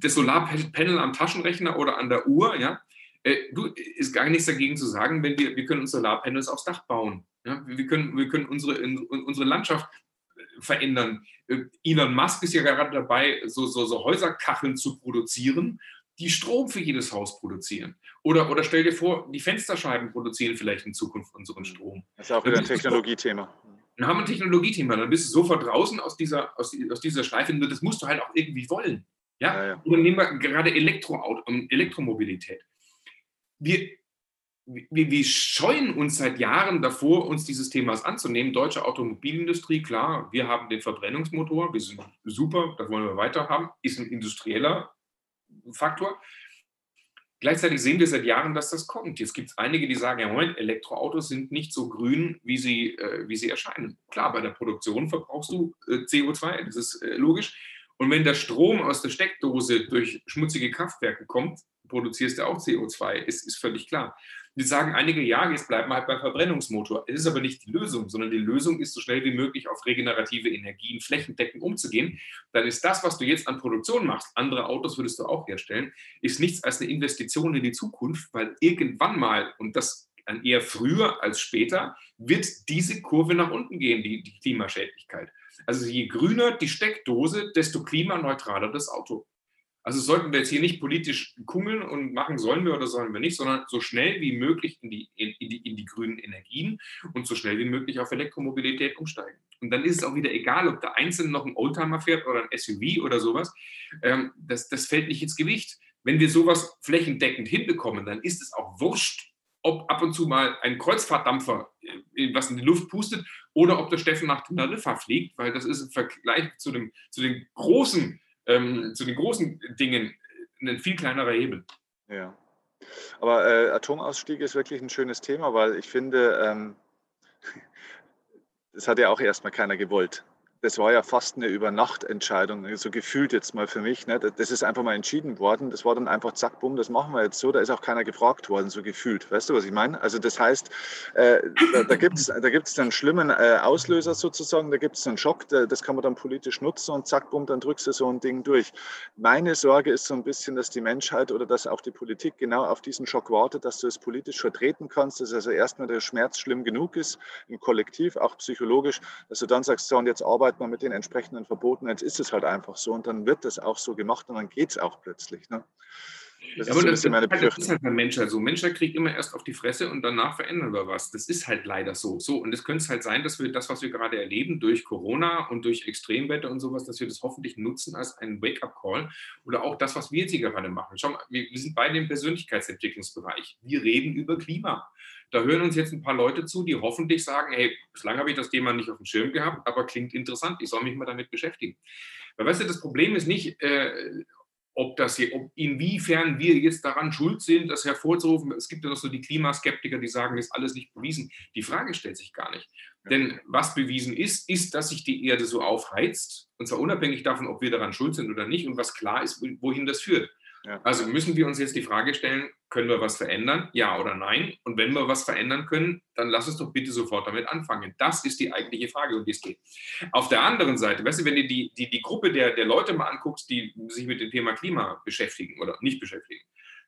B: das Solarpanel am Taschenrechner oder an der Uhr, ja, äh, du, ist gar nichts dagegen zu sagen, wenn wir, wir können uns Solarpanels aufs Dach bauen. Ja? Wir, können, wir können unsere, unsere Landschaft äh, verändern. Äh, Elon Musk ist ja gerade dabei, so, so, so Häuserkacheln zu produzieren, die Strom für jedes Haus produzieren. Oder, oder stell dir vor, die Fensterscheiben produzieren vielleicht in Zukunft unseren Strom.
A: Das ist auch wieder ein Technologiethema.
B: Dann haben wir ein Technologiethema, dann bist du sofort draußen aus dieser, aus, aus dieser Schleife. Das musst du halt auch irgendwie wollen. Ja? ja, ja. Oder nehmen wir gerade Elektroauto, Elektromobilität. Wir, wir, wir, scheuen uns seit Jahren davor, uns dieses Themas anzunehmen. Deutsche Automobilindustrie, klar, wir haben den Verbrennungsmotor, wir sind super, das wollen wir weiter haben, ist ein industrieller Faktor. Gleichzeitig sehen wir seit Jahren, dass das kommt. Jetzt gibt es einige, die sagen, ja, Moment, Elektroautos sind nicht so grün, wie sie, äh, wie sie erscheinen. Klar, bei der Produktion verbrauchst du äh, CO2, das ist äh, logisch. Und wenn der Strom aus der Steckdose durch schmutzige Kraftwerke kommt, produzierst du auch CO2, ist, ist völlig klar. Wir sagen einige, ja, jetzt bleiben wir halt beim Verbrennungsmotor. Es ist aber nicht die Lösung, sondern die Lösung ist, so schnell wie möglich auf regenerative Energien flächendeckend umzugehen. Dann ist das, was du jetzt an Produktion machst, andere Autos würdest du auch herstellen, ist nichts als eine Investition in die Zukunft, weil irgendwann mal, und das eher früher als später, wird diese Kurve nach unten gehen, die, die Klimaschädlichkeit. Also je grüner die Steckdose, desto klimaneutraler das Auto. Also sollten wir jetzt hier nicht politisch kummeln und machen, sollen wir oder sollen wir nicht, sondern so schnell wie möglich in die, in, die, in die grünen Energien und so schnell wie möglich auf Elektromobilität umsteigen. Und dann ist es auch wieder egal, ob der Einzelne noch ein Oldtimer fährt oder ein SUV oder sowas. Ähm, das, das fällt nicht ins Gewicht. Wenn wir sowas flächendeckend hinbekommen, dann ist es auch wurscht, ob ab und zu mal ein Kreuzfahrtdampfer äh, was in die Luft pustet oder ob der Steffen nach Teneriffa fliegt, weil das ist im Vergleich zu, dem, zu, den, großen, ähm, zu den großen Dingen ein viel kleinerer Hebel.
A: Ja. Aber äh, Atomausstieg ist wirklich ein schönes Thema, weil ich finde, ähm, das hat ja auch erstmal keiner gewollt das war ja fast eine Übernachtentscheidung, so gefühlt jetzt mal für mich. Ne? Das ist einfach mal entschieden worden. Das war dann einfach zack, bumm, das machen wir jetzt so. Da ist auch keiner gefragt worden, so gefühlt. Weißt du, was ich meine? Also das heißt, äh, da, da gibt es da einen schlimmen äh, Auslöser sozusagen, da gibt es einen Schock, da, das kann man dann politisch nutzen und zack, bumm, dann drückst du so ein Ding durch. Meine Sorge ist so ein bisschen, dass die Menschheit oder dass auch die Politik genau auf diesen Schock wartet, dass du es politisch vertreten kannst, dass also erstmal der Schmerz schlimm genug ist, im Kollektiv, auch psychologisch, dass du dann sagst, so und jetzt arbeit man mit den entsprechenden Verboten, jetzt ist es halt einfach so und dann wird das auch so gemacht und dann geht es auch plötzlich. Ne?
B: Das ja, ist, so das, meine das ist halt bei Menschheit so. Menschheit kriegt immer erst auf die Fresse und danach verändern wir was. Das ist halt leider so. So, und es könnte halt sein, dass wir das, was wir gerade erleben, durch Corona und durch Extremwetter und sowas, dass wir das hoffentlich nutzen als einen Wake-up-Call oder auch das, was wir jetzt hier gerade machen. Schau mal, wir, wir sind beide im Persönlichkeitsentwicklungsbereich. Wir reden über Klima. Da hören uns jetzt ein paar Leute zu, die hoffentlich sagen, hey, bislang habe ich das Thema nicht auf dem Schirm gehabt, aber klingt interessant, ich soll mich mal damit beschäftigen. Weil weißt du, das Problem ist nicht, äh, ob das hier, ob inwiefern wir jetzt daran schuld sind, das hervorzurufen. Es gibt ja noch so die Klimaskeptiker, die sagen, ist alles nicht bewiesen. Die Frage stellt sich gar nicht. Ja. Denn was bewiesen ist, ist, dass sich die Erde so aufheizt, und zwar unabhängig davon, ob wir daran schuld sind oder nicht, und was klar ist, wohin das führt. Ja. Also müssen wir uns jetzt die Frage stellen, können wir was verändern? Ja oder nein? Und wenn wir was verändern können, dann lass uns doch bitte sofort damit anfangen. Das ist die eigentliche Frage, um die es geht. Auf der anderen Seite, weißt du, wenn du die, die, die Gruppe der, der Leute mal anguckst, die sich mit dem Thema Klima beschäftigen oder nicht beschäftigen,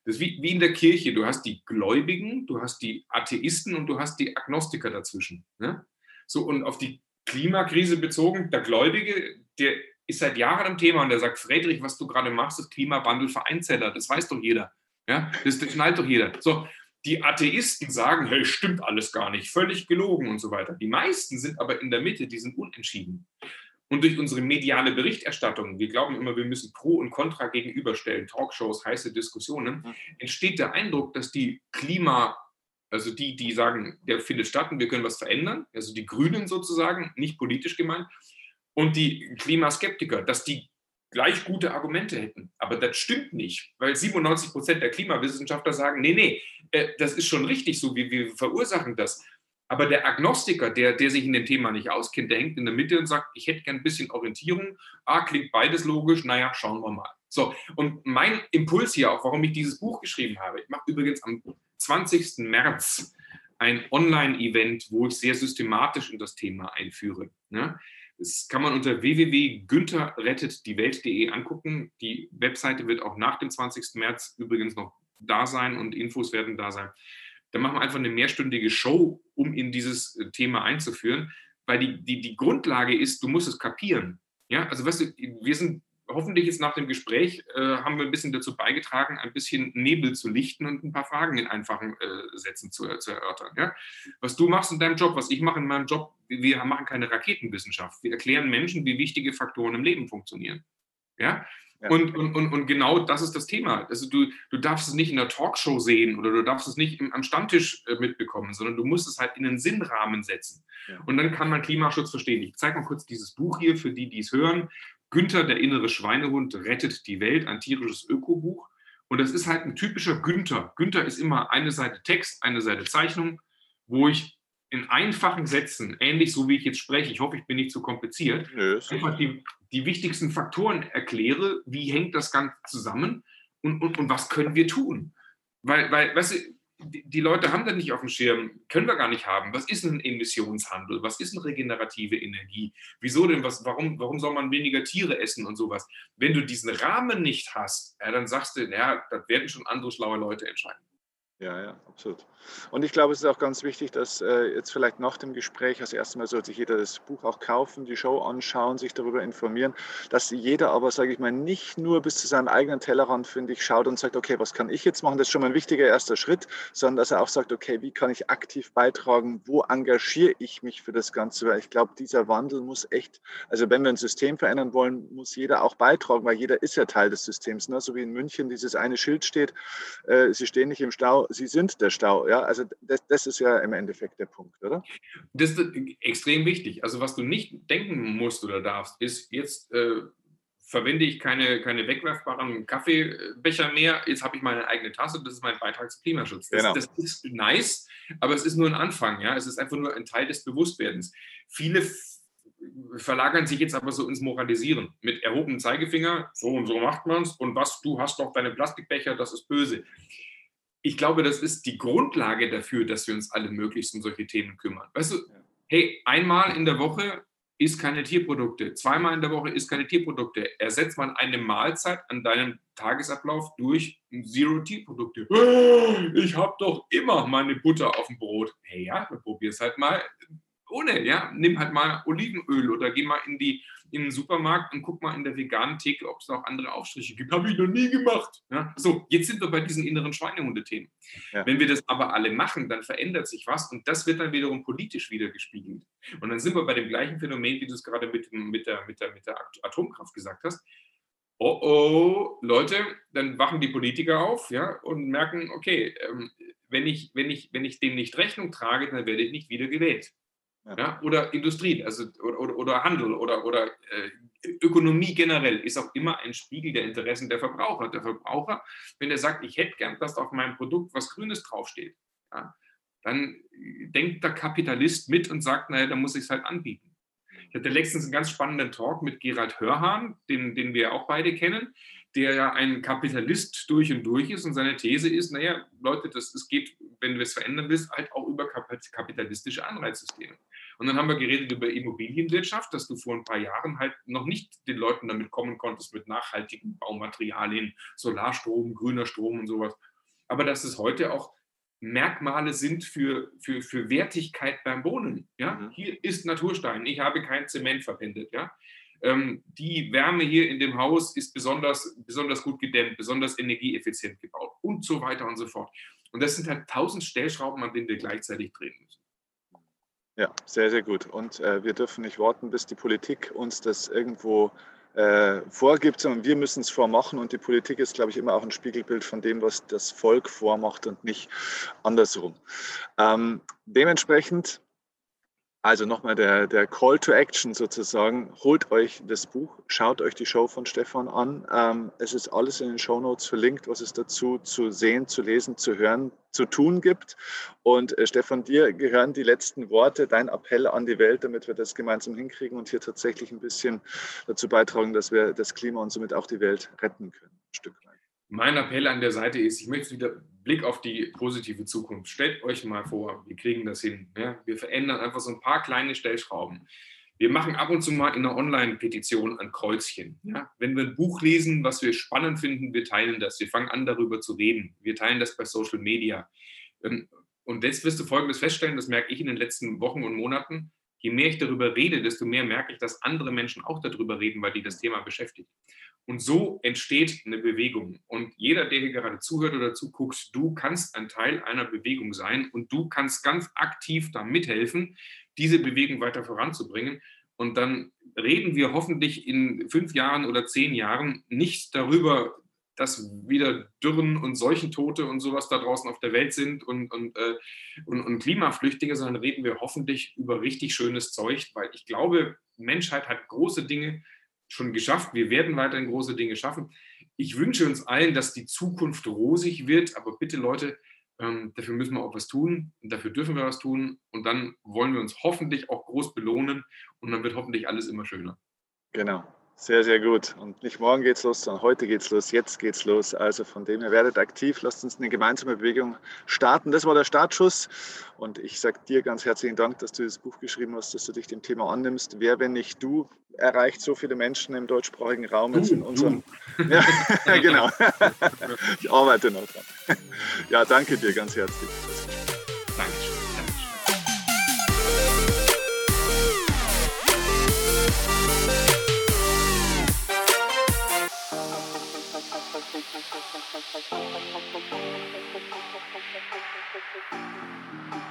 B: das ist wie, wie in der Kirche. Du hast die Gläubigen, du hast die Atheisten und du hast die Agnostiker dazwischen. Ne? So, und auf die Klimakrise bezogen, der Gläubige, der ist seit Jahren im Thema und der sagt, Friedrich, was du gerade machst, ist Klimawandel Vereinzeller. Das weiß doch jeder. Ja, das, das schnallt doch jeder. So, Die Atheisten sagen, hey, stimmt alles gar nicht, völlig gelogen und so weiter. Die meisten sind aber in der Mitte, die sind unentschieden. Und durch unsere mediale Berichterstattung, wir glauben immer, wir müssen Pro und Contra gegenüberstellen, Talkshows, heiße Diskussionen, entsteht der Eindruck, dass die Klima, also die, die sagen, der findet statt und wir können was verändern, also die Grünen sozusagen, nicht politisch gemeint, und die Klimaskeptiker, dass die gleich gute Argumente hätten. Aber das stimmt nicht, weil 97 Prozent der Klimawissenschaftler sagen, nee, nee, äh, das ist schon richtig so, wir, wir verursachen das. Aber der Agnostiker, der, der sich in dem Thema nicht auskennt, der hängt in der Mitte und sagt, ich hätte gern ein bisschen Orientierung. Ah, klingt beides logisch, naja, schauen wir mal. So, und mein Impuls hier auch, warum ich dieses Buch geschrieben habe, ich mache übrigens am 20. März ein Online-Event, wo ich sehr systematisch in das Thema einführe. Ne? Das kann man unter www.güntherrettetdiewelt.de angucken. Die Webseite wird auch nach dem 20. März übrigens noch da sein und Infos werden da sein. Da machen wir einfach eine mehrstündige Show, um in dieses äh, Thema einzuführen, weil die, die, die Grundlage ist, du musst es kapieren. Ja, also weißt du, wir sind hoffentlich jetzt nach dem Gespräch äh, haben wir ein bisschen dazu beigetragen, ein bisschen Nebel zu lichten und ein paar Fragen in einfachen äh, Sätzen zu, zu erörtern. Ja? Was du machst in deinem Job, was ich mache in meinem Job, wir machen keine Raketenwissenschaft. Wir erklären Menschen, wie wichtige Faktoren im Leben funktionieren. Ja? ja. Und, und, und, und genau das ist das Thema. Also du, du darfst es nicht in der Talkshow sehen oder du darfst es nicht im, am Stammtisch äh, mitbekommen, sondern du musst es halt in einen Sinnrahmen setzen. Ja. Und dann kann man Klimaschutz verstehen. Ich zeige mal kurz dieses Buch hier für die, die es hören. Günther, der innere Schweinehund, rettet die Welt, ein tierisches Ökobuch. Und das ist halt ein typischer Günther. Günther ist immer eine Seite Text, eine Seite Zeichnung, wo ich in einfachen Sätzen, ähnlich so wie ich jetzt spreche, ich hoffe, ich bin nicht zu kompliziert, Nö, einfach die, die wichtigsten Faktoren erkläre, wie hängt das Ganze zusammen und, und, und was können wir tun. Weil, weil weißt du, die Leute haben das nicht auf dem Schirm, können wir gar nicht haben. Was ist ein Emissionshandel? Was ist eine regenerative Energie? Wieso denn? Was, warum, warum soll man weniger Tiere essen und sowas? Wenn du diesen Rahmen nicht hast, ja, dann sagst du, ja, das werden schon andere schlaue Leute entscheiden.
A: Ja, ja, absolut. Und ich glaube, es ist auch ganz wichtig, dass äh, jetzt vielleicht nach dem Gespräch, als erstes Mal sollte sich jeder das Buch auch kaufen, die Show anschauen, sich darüber informieren, dass jeder aber, sage ich mal, nicht nur bis zu seinem eigenen Tellerrand, finde ich, schaut und sagt, okay, was kann ich jetzt machen? Das ist schon mal ein wichtiger erster Schritt, sondern dass er auch sagt, okay, wie kann ich aktiv beitragen? Wo engagiere ich mich für das Ganze? Weil ich glaube, dieser Wandel muss echt, also wenn wir ein System verändern wollen, muss jeder auch beitragen, weil jeder ist ja Teil des Systems. Ne? So wie in München dieses eine Schild steht, äh, sie stehen nicht im Stau, sie sind der Stau. Ja? Also das, das ist ja im Endeffekt der Punkt, oder?
B: Das ist extrem wichtig. Also was du nicht denken musst oder darfst, ist jetzt äh, verwende ich keine, keine wegwerfbaren Kaffeebecher mehr, jetzt habe ich meine eigene Tasse, das ist mein Beitrag zum Klimaschutz. Das, genau. das ist nice, aber es ist nur ein Anfang. Ja? Es ist einfach nur ein Teil des Bewusstwerdens. Viele verlagern sich jetzt aber so ins Moralisieren mit erhobenem Zeigefinger, so und so macht man es und was, du hast doch deine Plastikbecher, das ist böse ich glaube, das ist die Grundlage dafür, dass wir uns alle möglichst um solche Themen kümmern. Weißt du, hey, einmal in der Woche isst keine Tierprodukte, zweimal in der Woche isst keine Tierprodukte. Ersetzt man eine Mahlzeit an deinem Tagesablauf durch Zero-Tierprodukte. Ich habe doch immer meine Butter auf dem Brot. Hey, ja, dann probier es halt mal ohne, ja. Nimm halt mal Olivenöl oder geh mal in die in den Supermarkt und guck mal in der veganen Theke, ob es noch andere Aufstriche gibt. Habe ich noch nie gemacht. Ja? So, jetzt sind wir bei diesen inneren Schweinehunde-Themen. Ja. Wenn wir das aber alle machen, dann verändert sich was und das wird dann wiederum politisch wieder gespiegelt. Und dann sind wir bei dem gleichen Phänomen, wie du es gerade mit, mit, der, mit, der, mit der Atomkraft gesagt hast. Oh oh, Leute, dann wachen die Politiker auf ja, und merken, okay, ähm, wenn, ich, wenn, ich, wenn ich dem nicht Rechnung trage, dann werde ich nicht wieder gewählt. Ja. ja. oder Industrie, also oder, oder Handel oder, oder äh, Ökonomie generell ist auch immer ein Spiegel der Interessen der Verbraucher. Der Verbraucher, wenn er sagt, ich hätte gern, dass auf meinem Produkt was Grünes draufsteht, ja, dann denkt der Kapitalist mit und sagt, naja, dann muss ich es halt anbieten. Ich hatte letztens einen ganz spannenden Talk mit Gerald Hörhahn, den, den wir auch beide kennen, der ja ein Kapitalist durch und durch ist und seine These ist, naja, Leute, das, es geht, wenn du es verändern willst, halt auch über kapitalistische Anreizsysteme. Und dann haben wir geredet über Immobilienwirtschaft, dass du vor ein paar Jahren halt noch nicht den Leuten damit kommen konntest mit nachhaltigen Baumaterialien, Solarstrom, grüner Strom und sowas. Aber dass es heute auch Merkmale sind für, für, für Wertigkeit beim Wohnen. Ja? Mhm. Hier ist Naturstein, ich habe kein Zement verwendet. Ja? ähm, die Wärme hier in dem Haus ist besonders, besonders gut gedämmt, besonders energieeffizient gebaut und so weiter und so fort. Und das sind halt tausend Stellschrauben, an denen wir gleichzeitig drehen müssen.
A: Ja, sehr, sehr gut. Und äh, wir dürfen nicht warten, bis die Politik uns das irgendwo äh, vorgibt, sondern wir müssen es vormachen. Und die Politik ist, glaube ich, immer auch ein Spiegelbild von dem, was das Volk vormacht und nicht andersrum. Ähm, dementsprechend also nochmal der, der Call to Action sozusagen. Holt euch das Buch, schaut euch die Show von Stefan an. Ähm, es ist alles in den Show Notes verlinkt, was es dazu zu sehen, zu lesen, zu hören, zu tun gibt. Und äh, Stefan, dir gehören die letzten Worte, dein Appell an die Welt, damit wir das gemeinsam hinkriegen und hier tatsächlich ein bisschen dazu beitragen, dass wir das Klima und somit auch die Welt retten können. Ein Stück weit.
B: Mein Appell an der Seite ist, ich möchte wieder Blick auf die positive Zukunft. Stellt euch mal vor, wir kriegen das hin. Ja? Wir verändern einfach so ein paar kleine Stellschrauben. Wir machen ab und zu mal in einer Online-Petition ein Kreuzchen. Ja? Wenn wir ein Buch lesen, was wir spannend finden, wir teilen das. Wir fangen an, darüber zu reden. Wir teilen das bei Social Media. Ähm, und jetzt wirst du Folgendes feststellen, das merke ich in den letzten Wochen und Monaten. Je mehr ich darüber rede, desto mehr merke ich, dass andere Menschen auch darüber reden, weil die das Thema beschäftigt. Und so entsteht eine Bewegung. Und jeder, der hier gerade zuhört oder zuguckt, du kannst ein Teil einer Bewegung sein und du kannst ganz aktiv da mithelfen, diese Bewegung weiter voranzubringen. Und dann reden wir hoffentlich in fünf Jahren oder zehn Jahren nicht darüber, dass wieder Dürren und Seuchentote und sowas da draußen auf der Welt sind und, und, äh, und, und Klimaflüchtlinge, sondern reden wir hoffentlich über richtig schönes Zeug, weil ich glaube, Menschheit hat große Dinge schon geschafft. Wir werden weiterhin große Dinge schaffen. Ich wünsche uns allen, dass die Zukunft rosig wird, aber bitte Leute, ähm, dafür müssen wir auch was tun und dafür dürfen wir was tun und dann wollen wir uns hoffentlich auch groß belohnen und dann wird hoffentlich alles immer schöner.
A: Genau. Sehr, sehr gut. Und nicht morgen geht's los, sondern heute geht's los, jetzt geht's los. Also von dem her werdet aktiv, lasst uns eine gemeinsame Bewegung starten. Das war der Startschuss. Und ich sage dir ganz herzlichen Dank, dass du das Buch geschrieben hast, dass du dich dem Thema annimmst. Wer, wenn nicht du, erreicht so viele Menschen im deutschsprachigen Raum jetzt in unserem. Ja, genau. ich arbeite noch dran. Ja, danke dir ganz herzlich. Thank you.